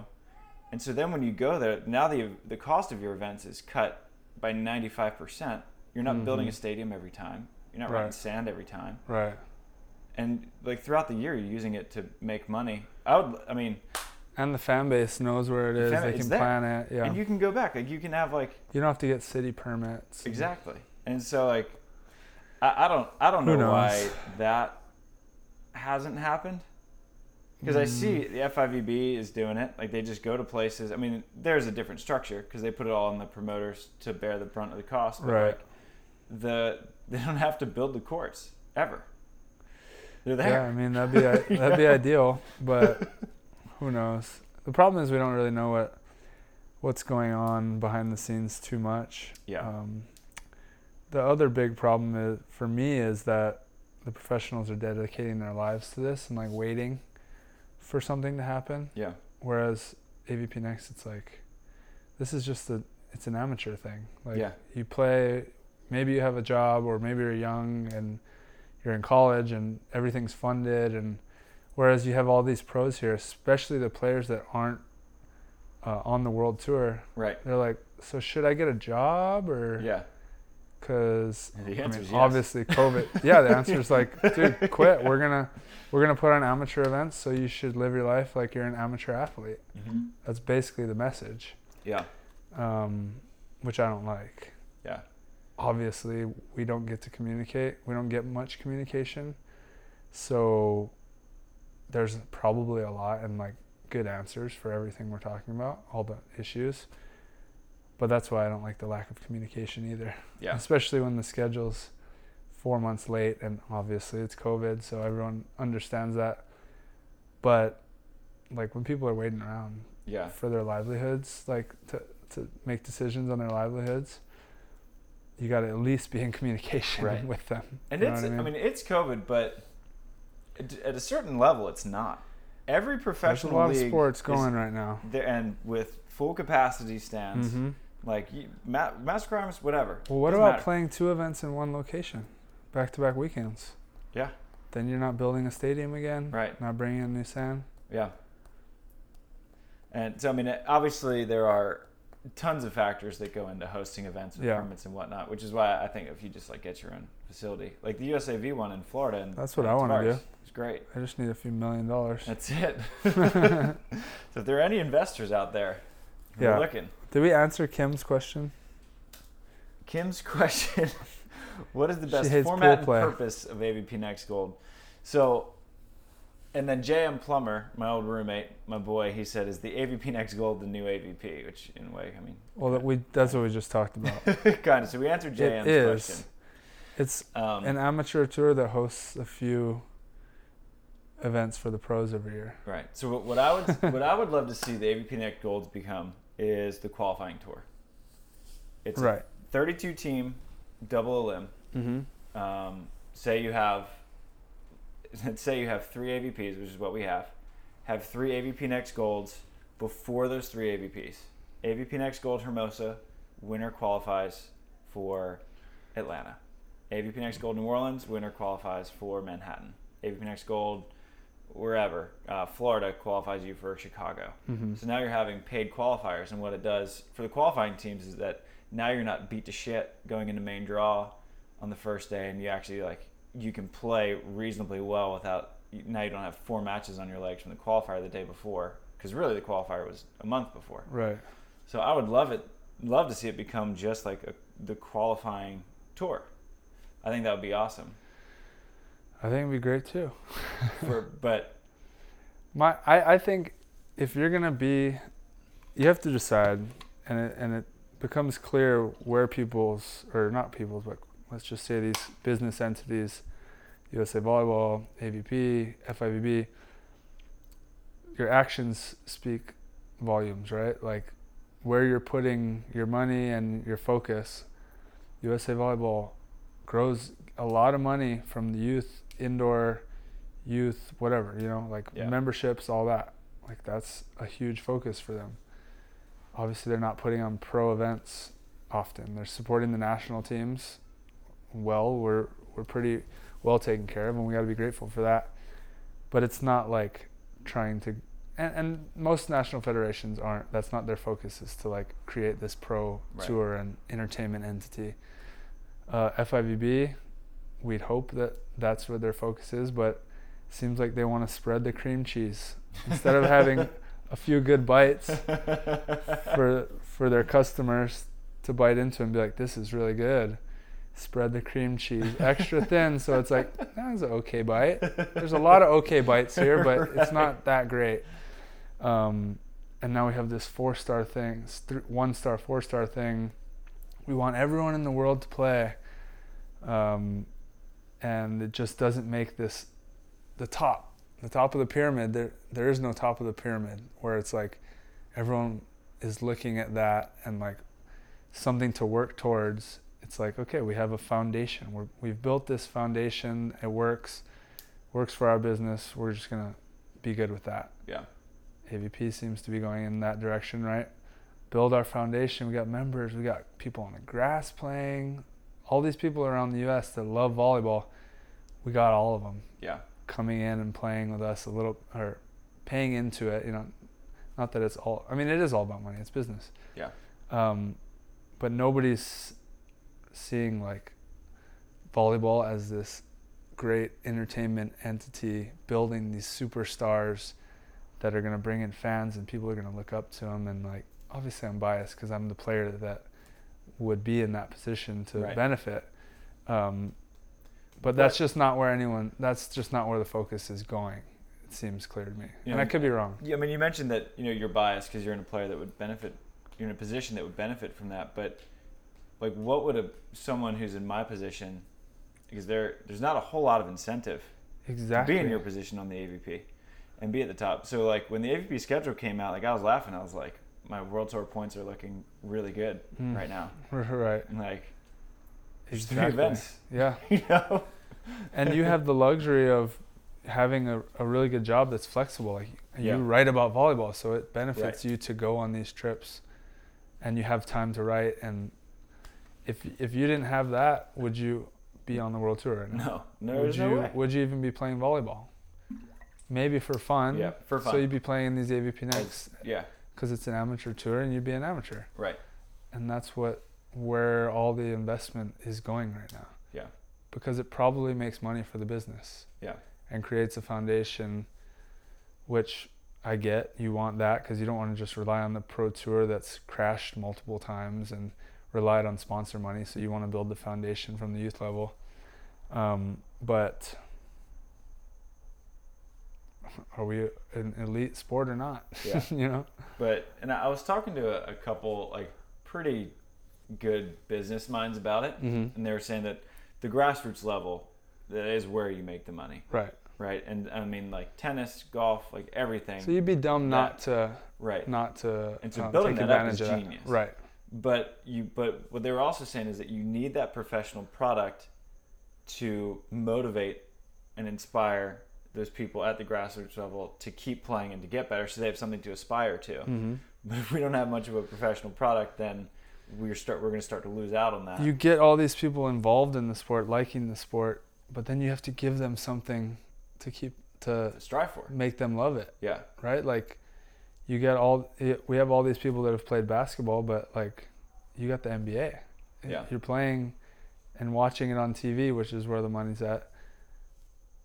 And so then when you go there, now the the cost of your events is cut by ninety five percent. You're not building a Mhm. stadium every time. You're not Right. running sand every time. Right. And like throughout the year, you're using it to make money. I would, I mean, And the fan base knows where it is. fan- they can there. plan it. Yeah. and you can go back. Like you can have like You don't have to get city permits. Exactly. And so like I, I don't I don't Who know why that hasn't happened. Because I see Mm. the FIVB is doing it. Like they just go to places. I mean, there's a different structure because they put it all on the promoters to bear the brunt of the cost. But Right. like the they don't have to build the courts ever. They're there. Yeah, I mean that'd be that'd be ideal, but who knows? The problem is we don't really know what what's going on behind the scenes too much. Yeah. Um, the other big problem is, for me is that the professionals are dedicating their lives to this and like waiting for something to happen. yeah. Whereas AVP Next, it's like this is just a it's an amateur thing. Like Yeah. you play, maybe you have a job or maybe you're young and you're in college and everything's funded and whereas you have all these pros here, especially the players that aren't uh, on the world tour, Right. they're like, so should I get a job or Yeah. Because I mean, yes. obviously COVID. yeah, the answer is like, dude, quit. We're gonna we're gonna put on amateur events, so you should live your life like you're an amateur athlete. Mhm. That's basically the message, Yeah. um, which I don't like. Yeah. Obviously, we don't get to communicate. We don't get much communication, so there's probably a lot and like good answers for everything we're talking about, all the issues. But that's why I don't like the lack of communication either Yeah. especially when the schedule's four months late and obviously it's covid so everyone understands that but like when people are waiting around Yeah. for their livelihoods like to, to make decisions on their livelihoods you got to at least be in communication Right. with them And you it's, I I mean? mean? it's COVID, but at- a certain level, it's not. Every there's a professional lot of league sports is going right now there, and with full capacity stands, mm-hmm. Like ma- master crimes, whatever. Well, what Doesn't about matter. playing two events in one location, back to back weekends? Yeah. Then you're not building a stadium again. Right. Not bringing in new sand. Yeah. And so, I mean, obviously, there are tons of factors that go into hosting events with Yeah. permits and whatnot, which is why I think if you just like get your own facility, like the USAV one in Florida, and That's what and I wanna do. It's great. I just need a few million dollars. That's it. so if there are any investors out there, who are Yeah. looking. Did we answer Kim's question? Kim's question: What is the best format and purpose of AVP Next Gold? So, and then JM Plummer, my old roommate, my boy, he said, "Is the AVP Next Gold the new AVP?" Which, in a way, I mean, Well, that we that's what we just talked about. kind of. So we answered JM's is. question. It's Um, an amateur tour that hosts a few events for the pros every year. right. So what, what I would what I would love to see the AVP Next Golds become is the qualifying tour. It's a Right. 32 team, double elim. Mm-hmm. um, say you have say you have three AVPs, which is what we have, have three AVP Next Golds before those three AVPs. AVP Next Gold Hermosa, winner qualifies for Atlanta. AVP Next Gold New Orleans, winner qualifies for Manhattan. AVP Next Gold wherever, uh, Florida qualifies you for Chicago. Mm-hmm. So now you're having paid qualifiers, and what it does for the qualifying teams is that now you're not beat to shit going into main draw on the first day, and you actually like you can play reasonably well without now you don't have four matches on your legs from the qualifier the day before because really the qualifier was a month before. Right. So I would love it, love to see it become just like a, the qualifying tour. I think that would be awesome. I think it'd be great too. For but My, I, I think if you're gonna be, you have to decide, and it, and it becomes clear where people's or not people's, but let's just say these business entities, USA Volleyball, AVP, FIVB, your actions speak volumes, right? Like where you're putting your money and your focus. USA Volleyball grows a lot of money from the youth indoor youth whatever you know like Yeah. memberships all that. Like that's a huge focus for them. Obviously they're not putting on pro events often. They're supporting the national teams well. We're we're pretty well taken care of and we got to be grateful for that. But it's not like trying to and, and most national federations aren't. That's not their focus is to like create this pro Right. tour and entertainment entity. Uh, FIVB we'd hope that that's where their focus is but seems like they want to spread the cream cheese instead of having a few good bites for for their customers to bite into and be like this is really good. Spread the cream cheese. Extra thin so it's like that was an okay bite. There's a lot of okay bites here but it's not that great. Um, and now we have this four star thing one star four star thing. We want everyone in the world to play. Um, and it just doesn't make this the top the top of the pyramid there there is no top of the pyramid where it's like everyone is looking at that and like something to work towards. It's like okay we have a foundation. We're, we've built this foundation. It works works for our business. We're just gonna be good with that. Yeah, avp seems to be going in that direction right? Build our foundation. We got members. We got people on the grass playing all these people around the us that love volleyball we got all of them yeah, coming in and playing with us a little or paying into it you know not that it's all i mean it is all about money it's business. Yeah. um, but nobody's seeing like volleyball as this great entertainment entity building these superstars that are going to bring in fans and people are going to look up to them and like obviously i'm biased because i'm the player that would be in that position to Right. benefit um, but that's just not where anyone that's just not where the focus is going it seems clear to me and i could be wrong Yeah, I mean, you mentioned that you know you're biased because you're in a player that would benefit. You're in a position that would benefit from that. But like, what would a someone who's in my position, because there there's not a whole lot of incentive exactly to be in your position on the AVP, and be at the top. So like when the AVP schedule came out, like I was laughing. I was like, my World Tour points are looking really good Mm. right now. right like there's three exactly events, yeah you know. and you have the luxury of having a, a really good job that's flexible like Yeah. you write about volleyball so it benefits Right. you to go on these trips and you have time to write and if if you didn't have that, would you be on the world tour right now? No, no, would you no way. would you even be playing volleyball? Maybe for fun. Yeah, for fun. So you'd be playing these AVP nights yeah, because it's an amateur tour and you'd be an amateur. right. And that's what where all the investment is going right now. Yeah. Because it probably makes money for the business. Yeah. And creates a foundation which I get you want that because you don't want to just rely on the pro tour that's crashed multiple times and relied on sponsor money. So you want to build the foundation from the youth level. Um, but are we an elite sport or not? Yeah. you know? But and I was talking to a, a couple like pretty good business minds about it, Mm-hmm. and they were saying that the grassroots level that is where you make the money, Right. right? And I mean like tennis, golf, like everything, So you'd be dumb not to right? not to And so um, building take that up is of that. genius. Right. But you but what they were also saying is that you need that professional product to motivate and inspire those people at the grassroots level to keep playing and to get better so they have something to aspire to. Mm-hmm. But if we don't have much of a professional product then we're start we're going to start to lose out on that. You get all these people involved in the sport, liking the sport, but then you have to give them something to keep to to strive for. make them love it, Yeah. right? Like you get all we have all these people that have played basketball, but like you got the NBA. Yeah. You're playing and watching it on TV, which is where the money's at.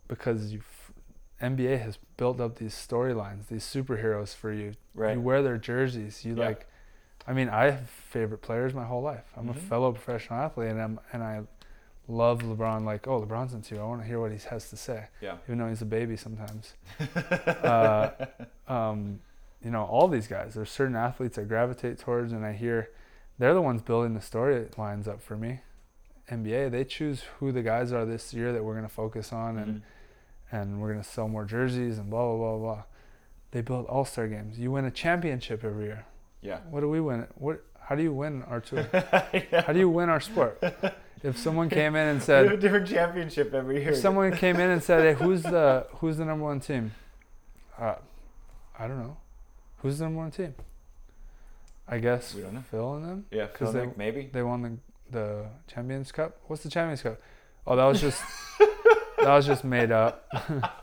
Because you NBA has built up these storylines, these superheroes for you Right. You wear their jerseys. You Yeah. like. I mean, I have favorite players my whole life. I'm a Mhm. fellow professional athlete, and I'm and I love LeBron. Like, oh, LeBron's into. You. I want to hear what he has to say, Yeah. even though he's a baby sometimes. uh, um, you know, all these guys. There's certain athletes I gravitate towards, and I hear they're the ones building the storylines up for me. NBA, they choose who the guys are this year that we're going to focus on, and Mhm. And we're gonna sell more jerseys and blah blah blah blah. They build all star games. You win a championship every year. Yeah. What do we win? What? How do you win our tour? How do you win our sport? If someone came in and said, We have a different championship every year. if someone came in and said, hey, who's the who's the number one team? Uh, I don't know. Who's the number one team? I guess We don't know. Phil and them. yeah, Phil they- maybe. They won the the Champions Cup. What's the Champions Cup? Oh, that was just that was just made up.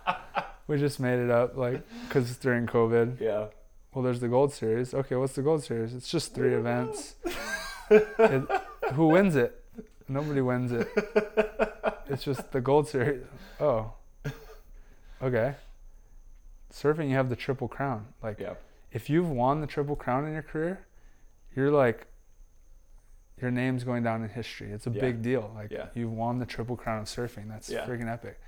we just made it up, like, cause it's during COVID. Yeah. Well, there's the Gold Series. Okay, what's the Gold Series? It's just three events. It, who wins it? Nobody wins it. It's just the Gold Series. Oh, okay. Surfing, you have the Triple Crown. Like, Yeah. if you've won the Triple Crown in your career, you're like, your name's going down in history. It's a Yeah. big deal. Like, Yeah. you've won the Triple Crown of surfing. That's Yeah. freaking epic.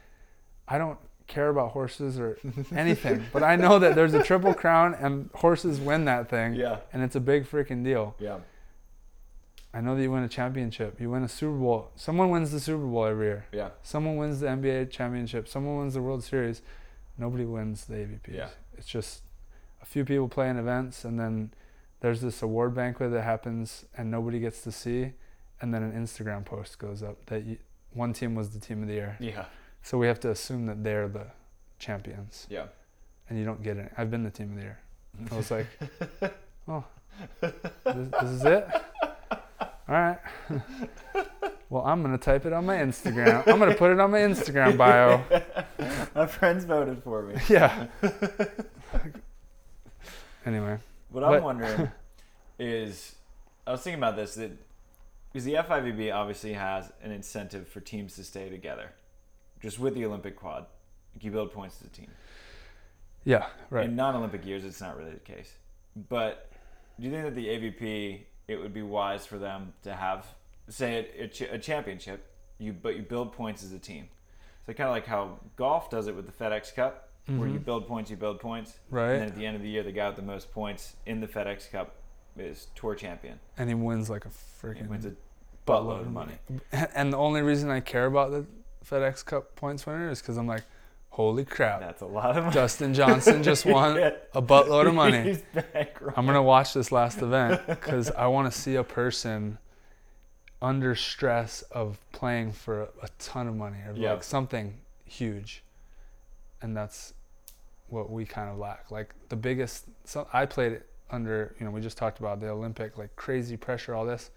I don't care about horses or anything, but I know that there's a Triple Crown and horses win that thing, Yeah. and it's a big freaking deal. Yeah. I know that you win a championship. You win a Super Bowl. Someone wins the Super Bowl every year. Yeah. Someone wins the NBA championship. Someone wins the World Series. Nobody wins the AVPs. Yeah. It's just a few people playing events, and then there's this award banquet that happens, and nobody gets to see, and then an Instagram post goes up that you, one team was the team of the year. Yeah. So we have to assume that they're the champions, Yeah. and you don't get it. I've been the team of the year. I was like, oh, this, this is it? All right. well, I'm going to type it on my Instagram. I'm going to put it on my Instagram bio. My friends voted for me. Yeah. anyway, What I'm wondering is, I was thinking about this that because the FIVB obviously has an incentive for teams to stay together, just with the Olympic quad, you build points as a team. yeah, right. In non-Olympic years, it's not really the case. But do you think that the AVP it would be wise for them to have, say, a, a, ch- a championship, you but you build points as a team? So kind of like how golf does it with the FedEx Cup, where you Mhm. build points, you build points, Right. and then at the end of the year, the guy with the most points in the FedEx Cup is tour champion. And he wins like a He freaking wins a buttload of money. And the only reason I care about the FedEx Cup points winner is because I'm like, holy crap, That's a lot of money. Dustin Johnson just won a buttload of money. I'm gonna watch this last event because I want to see a person under stress of playing for a, ton of money or Yeah. like something huge, and that's what we kind of lack. Like the biggest, so I played it under you know we just talked about the Olympic like crazy pressure, all this.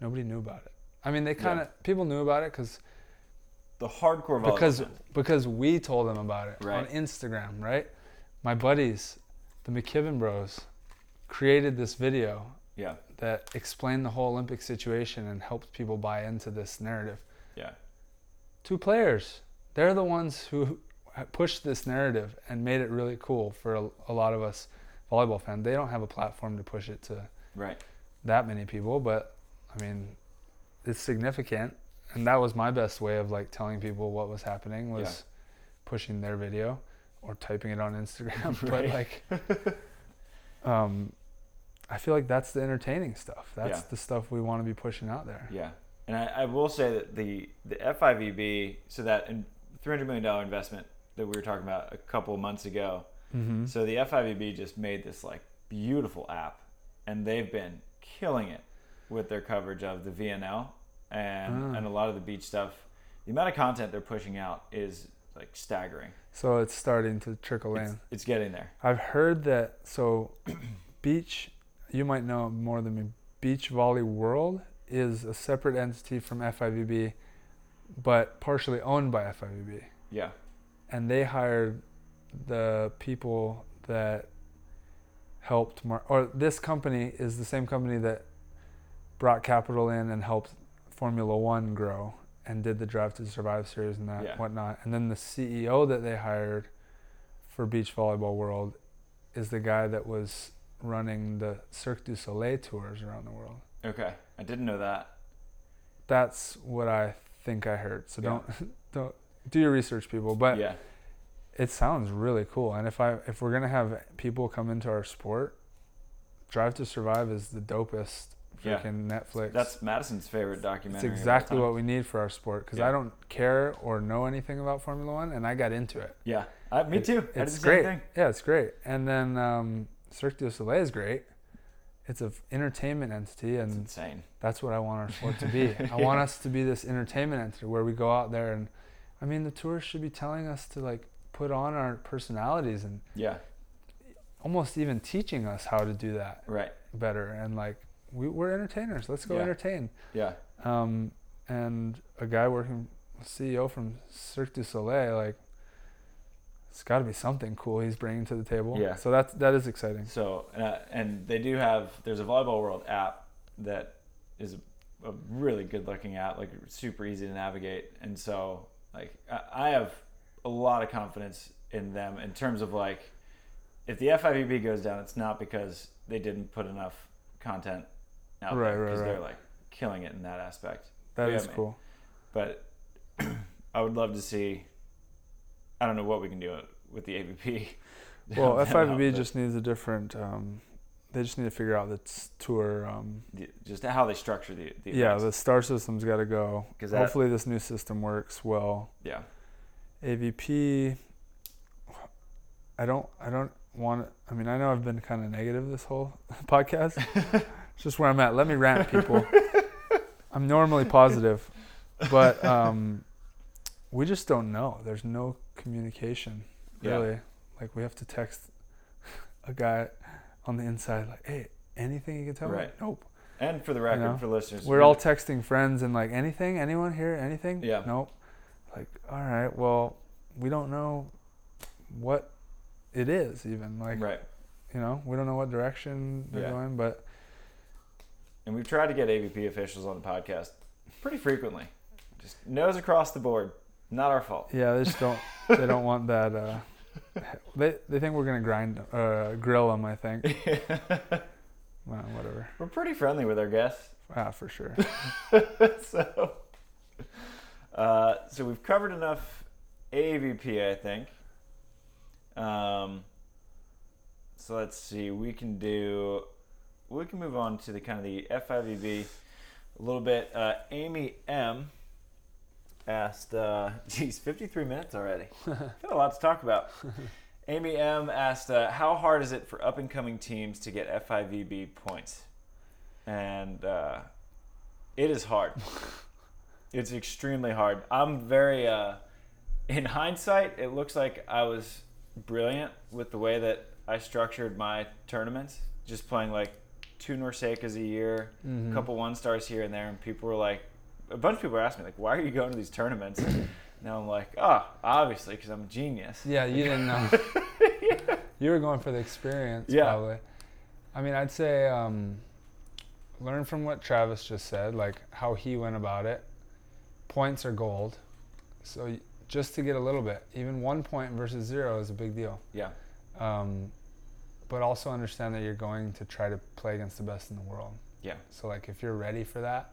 Nobody knew about it. I mean, they kind of people knew about it because The hardcore because fans. because we told them about it on Instagram, right? My buddies, the McKibben Bros, created this video yeah, that explained the whole Olympic situation and helped people buy into this narrative. yeah, Two players, they're the ones who pushed this narrative and made it really cool for a, a lot of us volleyball fans. They don't have a platform to push it to right. that many people, but I mean, it's significant. And that was my best way of like telling people what was happening was Yeah. pushing their video or typing it on Instagram. but like, um, I feel like that's the entertaining stuff. That's Yeah. the stuff we want to be pushing out there. Yeah, and I, I will say that the the FIVB, so that in three hundred million dollar investment that we were talking about a couple of months ago. Mm-hmm. So the FIVB just made this like beautiful app, and they've been killing it with their coverage of the VNL and Ah. and a lot of the beach stuff. The amount of content they're pushing out is like staggering. So it's starting to trickle It's, in. it's getting there. I've heard that. So, beach, you might know more than me. Beach Volley World is a separate entity from FIVB, but partially owned by FIVB. Yeah, and they hired the people that helped mar- or this company is the same company that brought capital in and helped Formula One grow and did the Drive to Survive series and that Yeah. whatnot. And then the CEO that they hired for Beach Volleyball World is the guy that was running the Cirque du Soleil tours around the world. okay. I didn't know that. That's what I think I heard. So Yeah. don't don't do your research, people. But yeah, it sounds really cool and if i if we're gonna have people come into our sport drive to survive is the dopest Yeah. freaking netflix that's Madison's favorite documentary. all exactly what we need for our sport because Yeah. i don't care or know anything about formula one and i got into it Yeah, I, me It- too. It's great thing. yeah it's great and then um, cirque du soleil is great it's an entertainment entity It's and insane. that's what i want our sport to be i want us to be this entertainment entity where we go out there and i mean the tour should be telling us to like put on our personalities and Yeah, almost even teaching us how to do that right. better and like we, we're entertainers let's go Yeah. entertain Yeah, um, and a guy working ceo from cirque du soleil like it's got to be something cool he's bringing to the table Yeah. so that's that is exciting So, uh, and they do have, there's a Volleyball World app that is a really good looking app, like super easy to navigate. And so, like, I, I have a lot of confidence in them in terms of like, if the FIVB goes down, it's not because they didn't put enough content out Right, there right, because they're like killing it in that aspect. That is cool But I would love to see. I don't know what we can do with the AVP. well fivb just needs a different um, they just need to figure out the tour um, just how they structure the, the yeah events. the star system's got to go 'Cause that- hopefully this new system works well yeah AVP. I don't. I don't want. I mean, I know I've been kind of negative this whole podcast. it's just where I'm at. Let me rant, people. I'm normally positive, but um, we just don't know. There's no communication, Yeah. really. Like we have to text a guy on the inside, like, "Hey, anything you can tell me?" Right. Nope. and for the record know, for listeners We're all texting friends and like, anything? Anyone here? Anything? Yeah. Nope. Like, all right. Well, we don't know what it is even. Like, right you know, we don't know what direction they're Yeah. going, but and we've tried to get avp officials on the podcast pretty frequently just nose across the board not our fault yeah, they just don't. they don't want that. Uh, they they think we're gonna grind, uh, grill them. I think. well, whatever. we're pretty friendly with our guests Ah, for sure. so uh, so we've covered enough avp i think um, so let's see we can do we can move on to the kind of the FIVB a little bit. Uh, Amy M asked, uh, geez, 53 minutes already. Got a lot to talk about. Amy M asked, uh, how hard is it for up and coming teams to get FIVB points? And uh, it is hard. it's extremely hard. I'm very, uh, in hindsight, it looks like I was brilliant with the way that I structured my tournaments just playing like two NORCECAs a year, Mhm. a couple one stars here and there, and people were like, a bunch of people asking me like, why are you going to these tournaments? now I'm like, oh, obviously because I'm a genius. Yeah, you didn't know. yeah. You were going for the experience, Yeah. probably. I mean, I'd say um, learn from what Travis just said, like how he went about it. Points are gold, so just to get a little bit, even one point versus zero is a big deal. Yeah. Um, but also understand that you're going to try to play against the best in the world. Yeah. So like, if you're ready for that,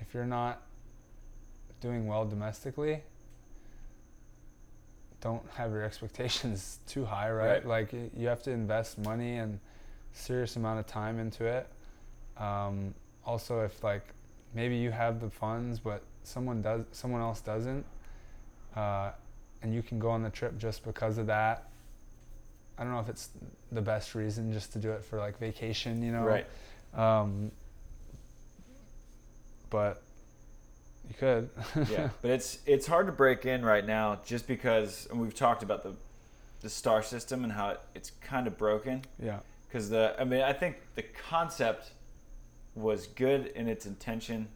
if you're not doing well domestically, don't have your expectations too high, right? Right. Like you have to invest money and serious amount of time into it. Um, also, if like maybe you have the funds, but someone does, someone else doesn't, uh, and you can go on the trip just because of that. I don't know if it's the best reason just to do it for like vacation, you know. Right. Um, but you could. yeah, but it's it's hard to break in right now just because and we've talked about the the star system and how it, it's kind of broken yeah. because the I mean I think the concept was good in its intention,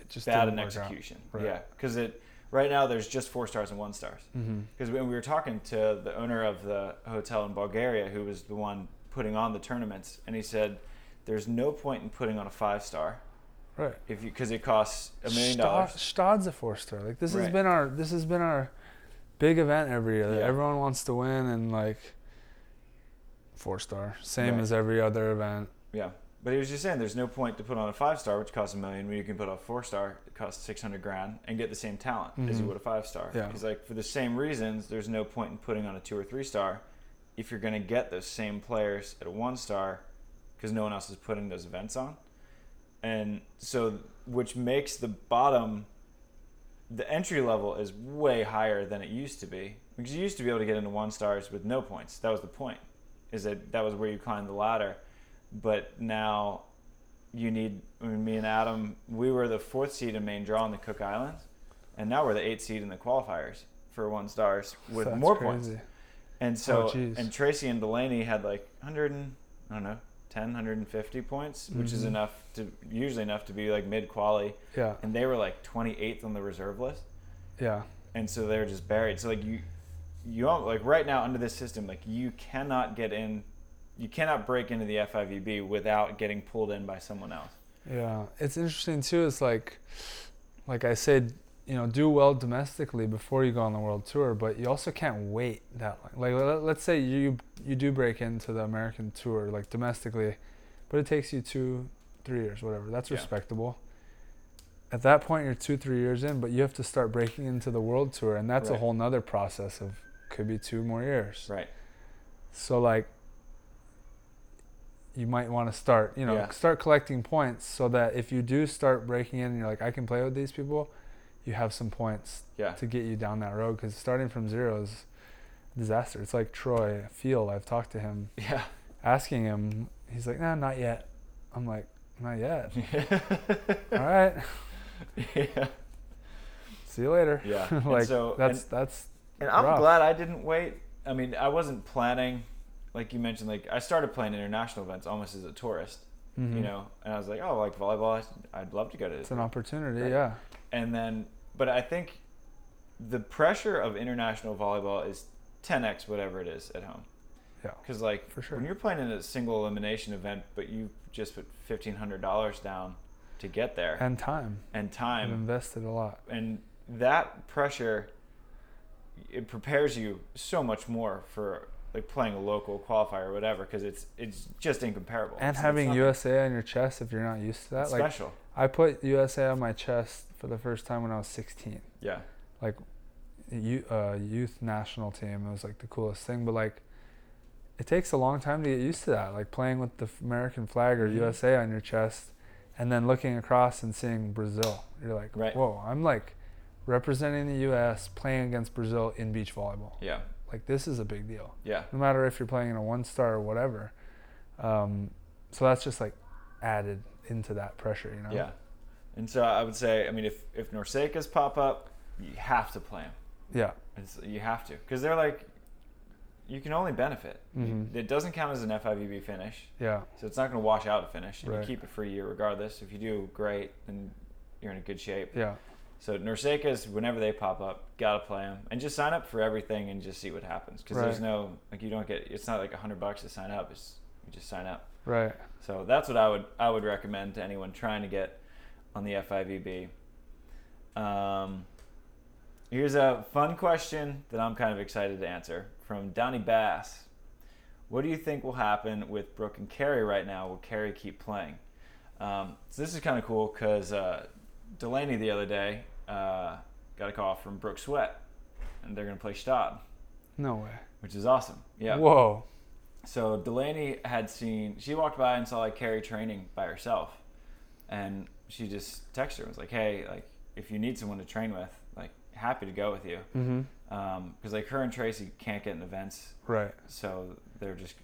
It just bad in execution. Right. Yeah, because it right now there's just four stars and one stars. Mm-hmm. Because when we were talking to the owner of the hotel in Bulgaria, who was the one putting on the tournaments, and he said, "There's no point in putting on a five star Right. if you because it costs a million dollars." Gstaad's a four star. Like this has Right. been our this has been our big event every year. that Yeah. Everyone wants to win and like four star. Same Right. as every other event. Yeah, but he was just saying there's no point to put on a five star, which costs a million, when you can put on a four star, it costs six hundred grand, and get the same talent as you Mhm. would a five star. Yeah. He's like, for the same reasons, there's no point in putting on a two or three star, if you're going to get those same players at a one star, because no one else is putting those events on, and so which makes the bottom, the entry level is way higher than it used to be, because you used to be able to get into one stars with no points. That was the point, is that that was where you climbed the ladder. But now you need I mean, me and Adam we were the fourth seed in main draw in the Cook Islands. And now we're the eighth seed in the qualifiers for one stars with That's more crazy. points. And so Oh, and Tracy and Delaney had like 100 and I don't know 10 150 points which is Mhm. enough to usually enough to be like mid quali Yeah. and they were like 28th on the reserve list Yeah. and so they were just buried. So like you, you don't- like right now under this system, like you cannot get in, you cannot break into the FIVB without getting pulled in by someone else. Yeah, it's interesting too. It's like, like I said, you know, do well domestically before you go on the world tour, but you also can't wait that long. Like, let, let's say you you do break into the American tour like domestically, but it takes you two, three years, whatever. That's Yeah. respectable. At that point, you're two, three years in, but you have to start breaking into the world tour, and that's a whole nother process of could be two more years. Right. So like you might want to start, you know, Yeah. start collecting points so that if you do start breaking in and you're like I can play with these people, you have some points Yeah. to get you down that road cuz starting from zero is a disaster. It's like Troy Field, I've talked to him Yeah. asking him, he's like, "Nah, not yet." I'm like, "Not yet." All right. yeah. See you later. Yeah. And like so- that's and- that's And I'm glad I didn't wait. I mean, I wasn't planning, like you mentioned, like I started playing international events almost as a tourist, you mhm. know, and I was like, oh, like volleyball, I'd love to go to it's an opportunity, Right. yeah. And then but i think the pressure of international volleyball is 10x whatever it is at home Yeah. because like For sure. when you're playing in a single elimination event but you just put $1500 down to get there and, time And time. I've time invested a lot. and that pressure it prepares you so much more for like playing a local qualifier or whatever because it's it's just incomparable And It's- having it's USA on your chest if you're not used to that. Like special I put USA on my chest for the first time when I was 16. yeah Like, You, uh, youth national team. It was like the coolest thing. But like, it takes a long time to get used to that. Like playing with the American flag or Mhm. USA on your chest, and then looking across and seeing Brazil. You're like, Right. whoa! I'm like representing the U.S. playing against Brazil in beach volleyball. yeah Like this is a big deal. yeah No matter if you're playing in a one star or whatever. Um, so that's just like added into that pressure, you know. Yeah, and so I would say, I mean, if if NORCECAs pop up, you have to play them. Yeah. It's, you have to because they're like, you can only benefit. Mhm. It doesn't count as an FIVB finish, Yeah. so it's not going to wash out a finish. And Right. You keep it for a year regardless. If you do great, then you're in a good shape. Yeah. So NORCECA's, whenever they pop up, gotta play them and just sign up for everything and just see what happens. Because there's no like you don't get. It's not like a hundred bucks to sign up. It's you just sign up. Right. So that's what I would I would recommend to anyone trying to get on the FIVB. Um, here's a fun question that I'm kind of excited to answer from Downey Bass. What do you think will happen with Brooke and Kerri right now? Will Kerri keep playing? Um, so this is kind of cool because uh, Delaney the other day uh, got a call from Brooke Sweat, and they're going to play Gstaad, No way. which is awesome. Yeah. Whoa. So Delaney had seen she walked by and saw like Kerri training by herself, and she just texted her and was like, "Hey, like if you need someone to train with, like happy to go with you." Mm-hmm. Because like her and Tracy can't get in events, Right. so they're just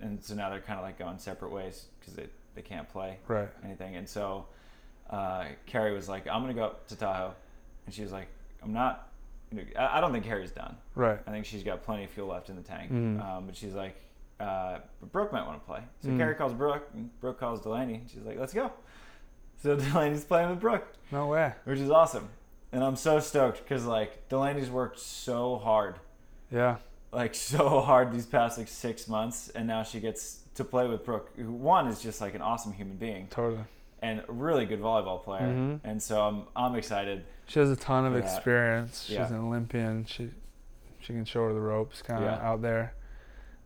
and so now they're kind of like going separate ways because they they can't play Right. anything. And so uh, Kerri was like, "I'm gonna go up to Tahoe," and she was like, "I'm not." You know, I I don't think Kerri's done. Right. I think she's got plenty of fuel left in the tank. Mhm. Um, but she's like, uh, but Brooke might want to play. So Mm. Kerri calls Brooke, and Brooke calls Delaney. and She's like, let's go. So Delaney's playing with Brooke, No way. which is awesome. And I'm so stoked because like Delaney's worked so hard, Yeah. like so hard these past like six months, and now she gets to play with Brooke, who one is just like an awesome human being Totally. and a really good volleyball player. Mhm. And so I'm I'm excited. She has a ton of For that. experience. She's Yeah. an Olympian. She she can show her the ropes kind of Yeah. out there.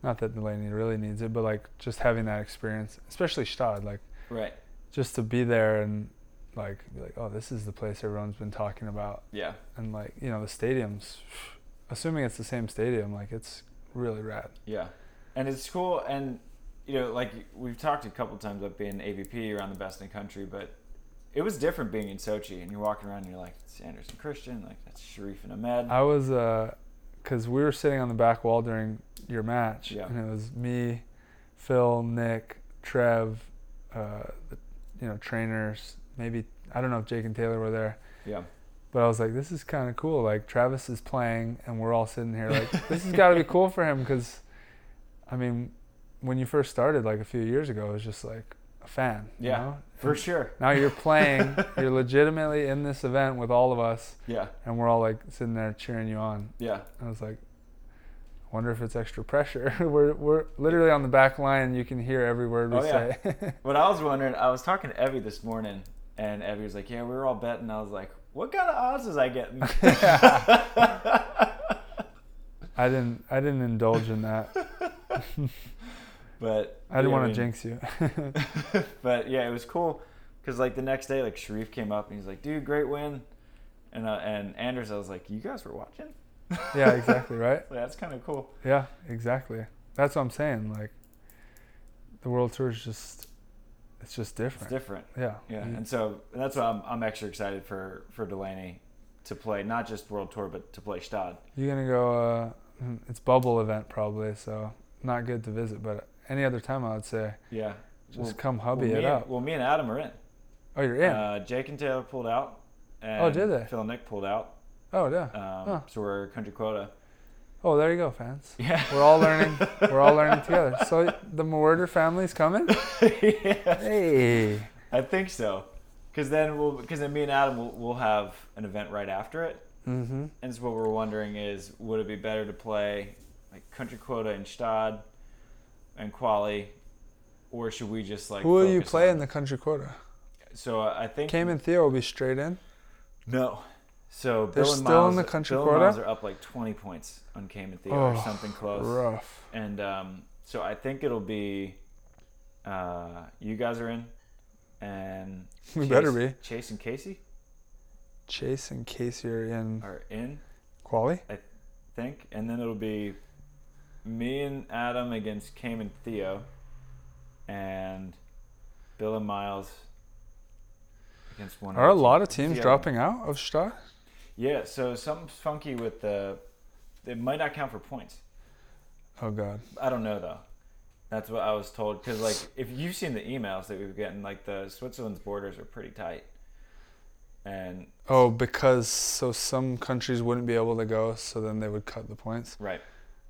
Not that Delaney really needs it, but like just having that experience, especially Gstaad, like Right. Just to be there and like be like, oh, this is the place everyone's been talking about, Yeah. and like you know the stadiums, assuming it's the same stadium, like it's really rad. Yeah, and it's cool, and you know, like we've talked a couple times about being AVP around the best in the country, but it was different being in Sochi, and you're walking around, and you're like, it's Anderson Christian, like that's Cherif and Ahmed. I was, uh 'cause we were sitting on the back wall during your match, Yeah. and it was me, Phil, Nick, Trev, uh, the, you know, trainers. Maybe I don't know if Jake and Taylor were there, yeah, but I was like, this is kind of cool. Like Travis is playing, and we're all sitting here like, this has got to be cool for him, because, I mean, when you first started like a few years ago, it was just like a fan. you Yeah, know? for sure. Now you're playing. you're legitimately in this event with all of us, Yeah, and we're all like sitting there cheering you on. yeah, I was like, wonder if it's extra pressure. we're we're literally on the back line. You can hear every word we Oh, yeah. say. What I was wondering, I was talking to Evie this morning, and Evie was like, "Yeah, we were all betting." I was like, "What kind of odds is I getting?" I didn't I didn't indulge in that. but I didn't yeah, want mean, to jinx you. but yeah, it was cool because like the next day, like Cherif came up and he's like, "Dude, great win," and uh, and Anders, I was like, "You guys were watching?" Yeah, exactly right. So that's kind of cool. Yeah, exactly. That's what I'm saying. Like, the world tour is just it's just It's different. different. Yeah. Yeah, You- and so and that's why I'm I'm extra excited for for Delaney to play not just World Tour but to play Gstaad. You're gonna go. Uh, mm, it's bubble event probably, so not good to visit. But any other time, I would say Yeah, just Well- come well, hubby me it and, up. well, me and Adam are in. Oh, you're in. Uh, Jake and Taylor pulled out. And Oh, did they? Phil and Nick pulled out. Oh, yeah. Um, Huh. So we're country quota. Oh, there you go, fans. Yeah. We're all learning. We're all learning together. So the Mewhirter family's coming. yeah. Hey. I think so. Because then we'll because then me and Adam will we'll have an event right after it. Mm-hmm. And so what we're wondering is, would it be better to play like country quota in Gstaad and quali, or should we just like? Who will you play on- in the country quota? So uh, I think Chaim and Theo will be straight in. no. So They're Bill and still Miles, in the country Bill Miles are up like twenty points on Cayman Theo or Oh, something close. Rough. And um, so I think it'll be uh, you guys are in, and We better be. Chase and Casey Chase and Casey are in are in. quali. I think, and then it'll be me and Adam against Cayman Theo, and Bill and Miles against one. Of Are a other lot of teams Yeah. dropping out of Gstaad? Yeah, so something's funky with the. It might not count for points. Oh God. I don't know though. That's what I was told. Because like, if you've seen the emails that we've gotten, like the Switzerland's borders are pretty tight, and Oh, because so some countries wouldn't be able to go, so then they would cut the points. right,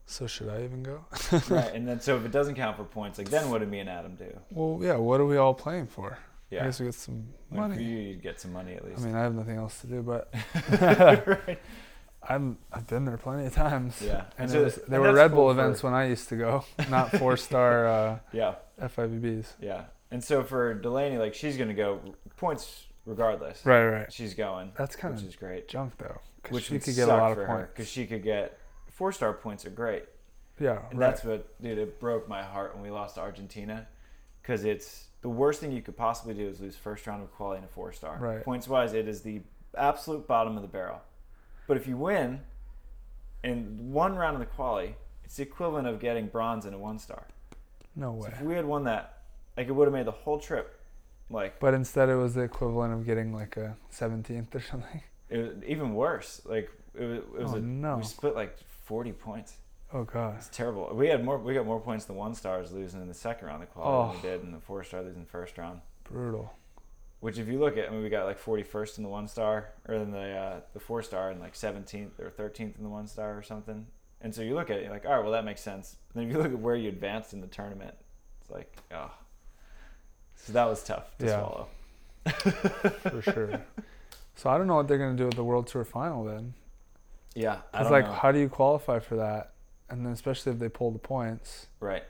So should I even go? right. And then so if it doesn't count for points, like then what do me and Adam do? well, yeah. What are we all playing for? I guess we get some Like, money. you, you'd get some money at least. I mean, I have nothing else to do, but right. I'm I've been there plenty of times. Yeah. And so- it was, and there were Red Bull cool for- events when I used to go, not four star uh, Yeah. FIVBs. Yeah. And so for Delaney, like she's gonna go points regardless. Right, right. She's going, That's kind which of is great. junk though, because Which she would could get a lot of points. because she could get four star points are great. yeah, And right. that's what, dude, it broke my heart when we lost to Argentina because it's the worst thing you could possibly do is lose first round of quality in a four star. Right. Points wise, it is the absolute bottom of the barrel. But if you win in one round of the quality, it's the equivalent of getting bronze in a one star. no So way. if we had won that, like it would have made the whole trip. Like But instead, it was the equivalent of getting like a 17th or something. it was even worse. Like it was, it was Oh, a, no. we split like forty points. Oh god. It's terrible. We had more. We got more points than one stars losing in the second round of quality than Oh. we did in the four star losing first round. Brutal. Which, if you look at, I mean, we got like 41st in the one star, or in the uh, the four star, and like 17th or 13th in the one star or something. And so you look at it, you're like, all right, well that makes sense. But then if you look at where you advanced in the tournament, it's like, oh. So that was tough to Yeah. swallow. for sure. So I don't know what they're gonna do with the World Tour final then. Yeah, I It's don't like, know. how do you qualify for that? And then especially if they pull the points, right.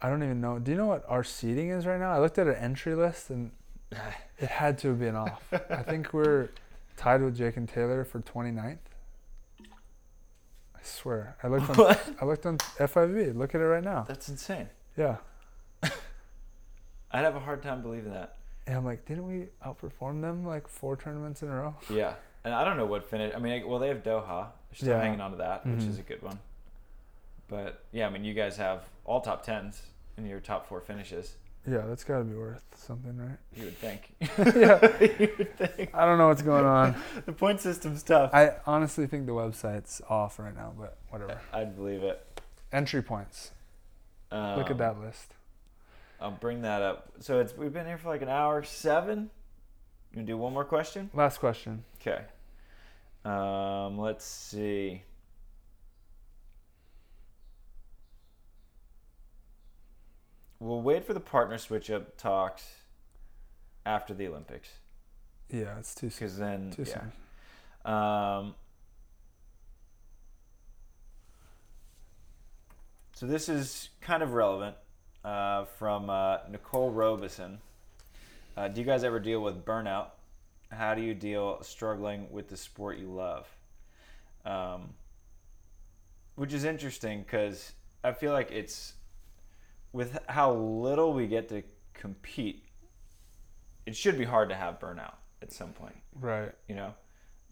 I don't even know. Do you know what our seating is right now? I looked at an entry list and it had to have been off. I think we're tied with Jake and Taylor for 29th. I swear. I looked on What? I looked on FIV. Look at it right now. That's insane. Yeah. I'd have a hard time believing that. And I'm like, didn't we outperform them like four tournaments in a row? Yeah, and I don't know what finish. I mean, well, they have Doha. They're still Yeah. hanging on to that, which mm-hmm. is a good one. But yeah, I mean, you guys have all top tens in your top four finishes. Yeah, that's got to be worth something, right? You would think. yeah. you would think. I don't know what's going on. The point system's tough. I honestly think the website's off right now, but whatever. I'd believe it. Entry points. Um, Look at that list. I'll bring that up. So it's we've been here for like an hour seven. You gonna do one more question? Last question. Okay. Um, let's see. We'll wait for the partner switch up talks after the Olympics Yeah, it's too soon. because then Too yeah. soon. Um, so this is kind of relevant uh, from uh, Nicole Robeson. Uh, do you guys ever deal with burnout? How do you deal struggling with the sport you love? Um, which is interesting because I feel like it's with how little we get to compete. It should be hard to have burnout at some point Right. you know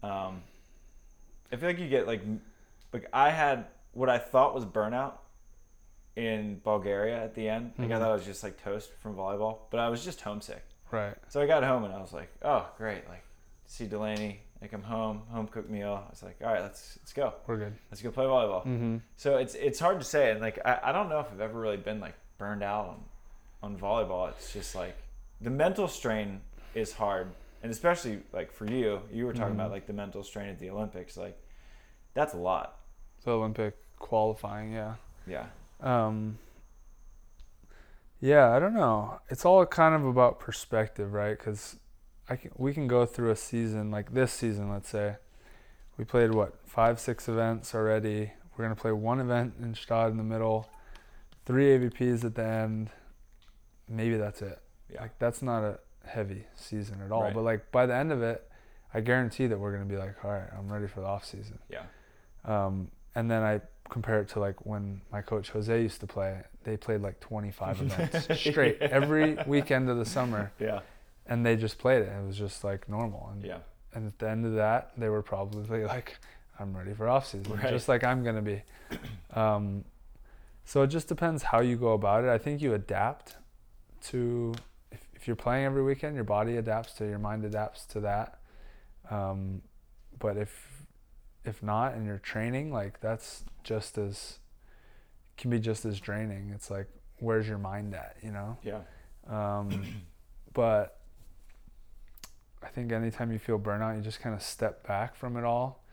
um, i feel like you get like like i had what i thought was burnout in bulgaria at the end like i Mhm. thought i was just like toast from volleyball but i was just homesick Right. so i got home and i was like oh great like see delaney like i'm home home cooked meal i was like all right let's let's go We're good. let's go play volleyball Mm-hmm. so it's it's hard to say and like I, I don't know if i've ever really been like burned out on on volleyball it's just like the mental strain is hard and especially like for you you were talking Mhm. about like the mental strain at the olympics like that's a lot The Olympic qualifying, yeah. yeah Um, yeah, I don't know. It's all kind of about perspective, right? Because I can, we can go through a season like this season. Let's say we played what five, six events already. We're gonna play one event in Gstaad in the middle, three AVPs at the end. Maybe that's it. yeah Like that's not a heavy season at all. Right. But like by the end of it, I guarantee that we're gonna be like, all right, I'm ready for the off season. yeah Um, and then I compare it to like when my coach Jose used to play. They played like 25 events straight every weekend of the summer, yeah and they just played it. It was just like normal. And, yeah and at the end of that, they were probably like, "I'm ready for off season," Right. just like I'm gonna be. Um, so it just depends how you go about it. I think you adapt to if, if you're playing every weekend, your body adapts to your mind adapts to that. Um, but if if not and you're training, like that's just as can be just as draining. It's like where's your mind at, you know? yeah Um, but I think anytime you feel burnout, you just kind of step back from it all.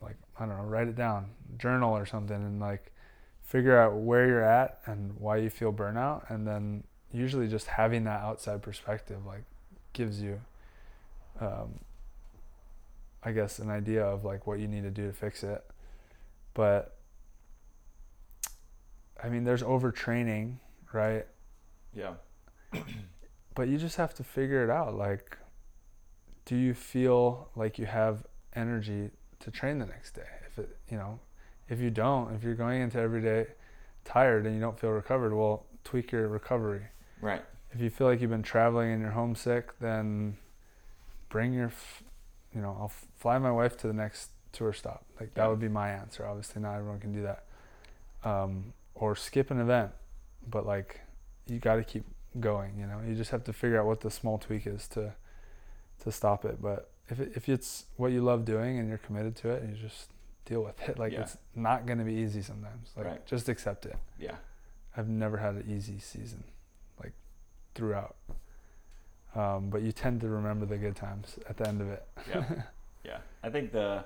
Like, I don't know, write it down, journal or something, and like figure out where you're at and why you feel burnout, and then usually just having that outside perspective like gives you, um, I guess, an idea of like what you need to do to fix it. But I mean, there's overtraining, right? Yeah. but you just have to figure it out. Like, do you feel like you have energy to train the next day? If it, you know, if you don't, if you're going into every day tired and you don't feel recovered, well, tweak your recovery. Right. If you feel like you've been traveling and you're homesick, then bring your, you know, I'll fly my wife to the next tour stop. Like that would be my answer. Obviously, not everyone can do that. Um, or skip an event, but like you got to keep going. You know, you just have to figure out what the small tweak is to to stop it. But if it, if it's what you love doing and you're committed to it, you just deal with it. Like Yeah. it's not going to be easy sometimes. Like Right. just accept it. Yeah. I've never had an easy season, like throughout. Um, but you tend to remember the good times at the end of it. Yeah. yeah. I think the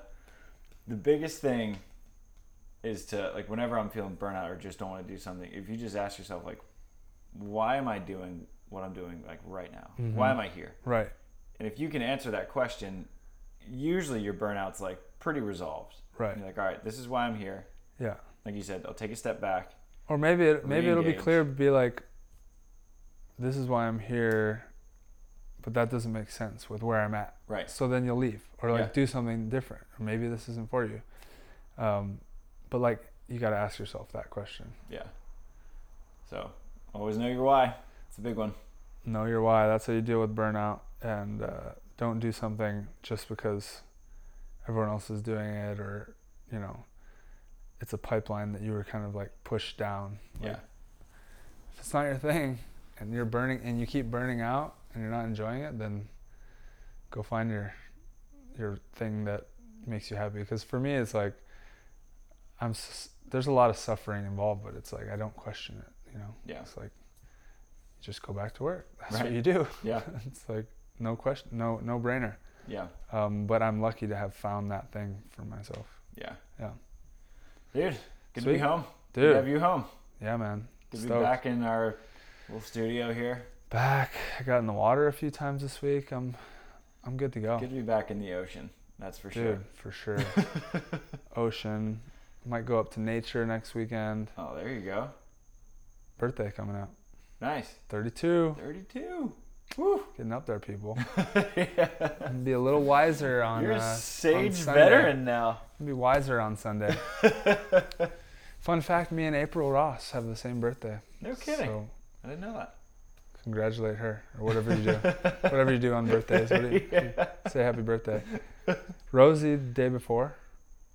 the biggest thing is to like whenever I'm feeling burnout or just don't want to do something, if you just ask yourself like, why am I doing what I'm doing like right now? Why Mhm. am I here? Right. And if you can answer that question, usually your burnout's like pretty resolved. Right. You're like, all right, this is why I'm here. Yeah. Like you said, I'll take a step back. Or maybe it, maybe it'll be clear. Be like, this is why I'm here, but that doesn't make sense with where I'm at. Right. So then you'll leave or like Yeah. do something different. Or maybe this isn't for you. Um, but like you got to ask yourself that question. Yeah. So always know your why. It's a big one. Know your why. That's how you deal with burnout. And uh, don't do something just because everyone else is doing it or, you know, it's a pipeline that you were kind of like pushed down. Like, Yeah. if it's not your thing and you're burning and you keep burning out and you're not enjoying it, then go find your your thing that makes you happy. Because for me, it's like I'm there's a lot of suffering involved, but it's like I don't question it. You know, Yeah. it's like just go back to work. That's Right. what you do. Yeah. it's like no question, no no brainer. Yeah. Um, but I'm lucky to have found that thing for myself. Yeah. Yeah. Dude, good to be home. Good Dude, to have you home. yeah, man. Good to be back in our little studio here. Back. I got in the water a few times this week. I'm I'm good to go. Good to be back in the ocean. That's for Dude, sure. for sure. Ocean. Might go up to nature next weekend. Oh, there you go. Birthday coming up. Nice. 32. 32. Woo. Getting up there, people. yeah. Be a little wiser on. You're a uh, sage veteran now. Be wiser on Sunday. Fun fact: Me and April Ross have the same birthday. No kidding. So I didn't know that. congratulate her or whatever you do. whatever you do on birthdays. You, Yeah. Say happy birthday. Rosie the day before.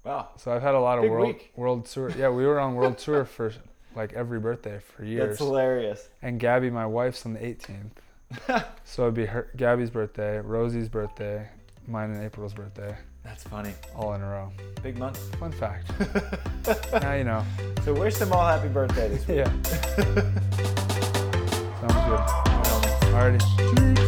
Wow. So I've had a lot of Big world week. world tour. Yeah, we were on world tour for like every birthday for years. That's hilarious. and Gabby, my wife's on the 18th. so it'd be her, Gabby's birthday, Rosie's birthday, mine and April's birthday, That's funny. all in a row. Big month. Fun fact. now you know. So wish them all happy birthday this week. Yeah. Sounds good. Alrighty.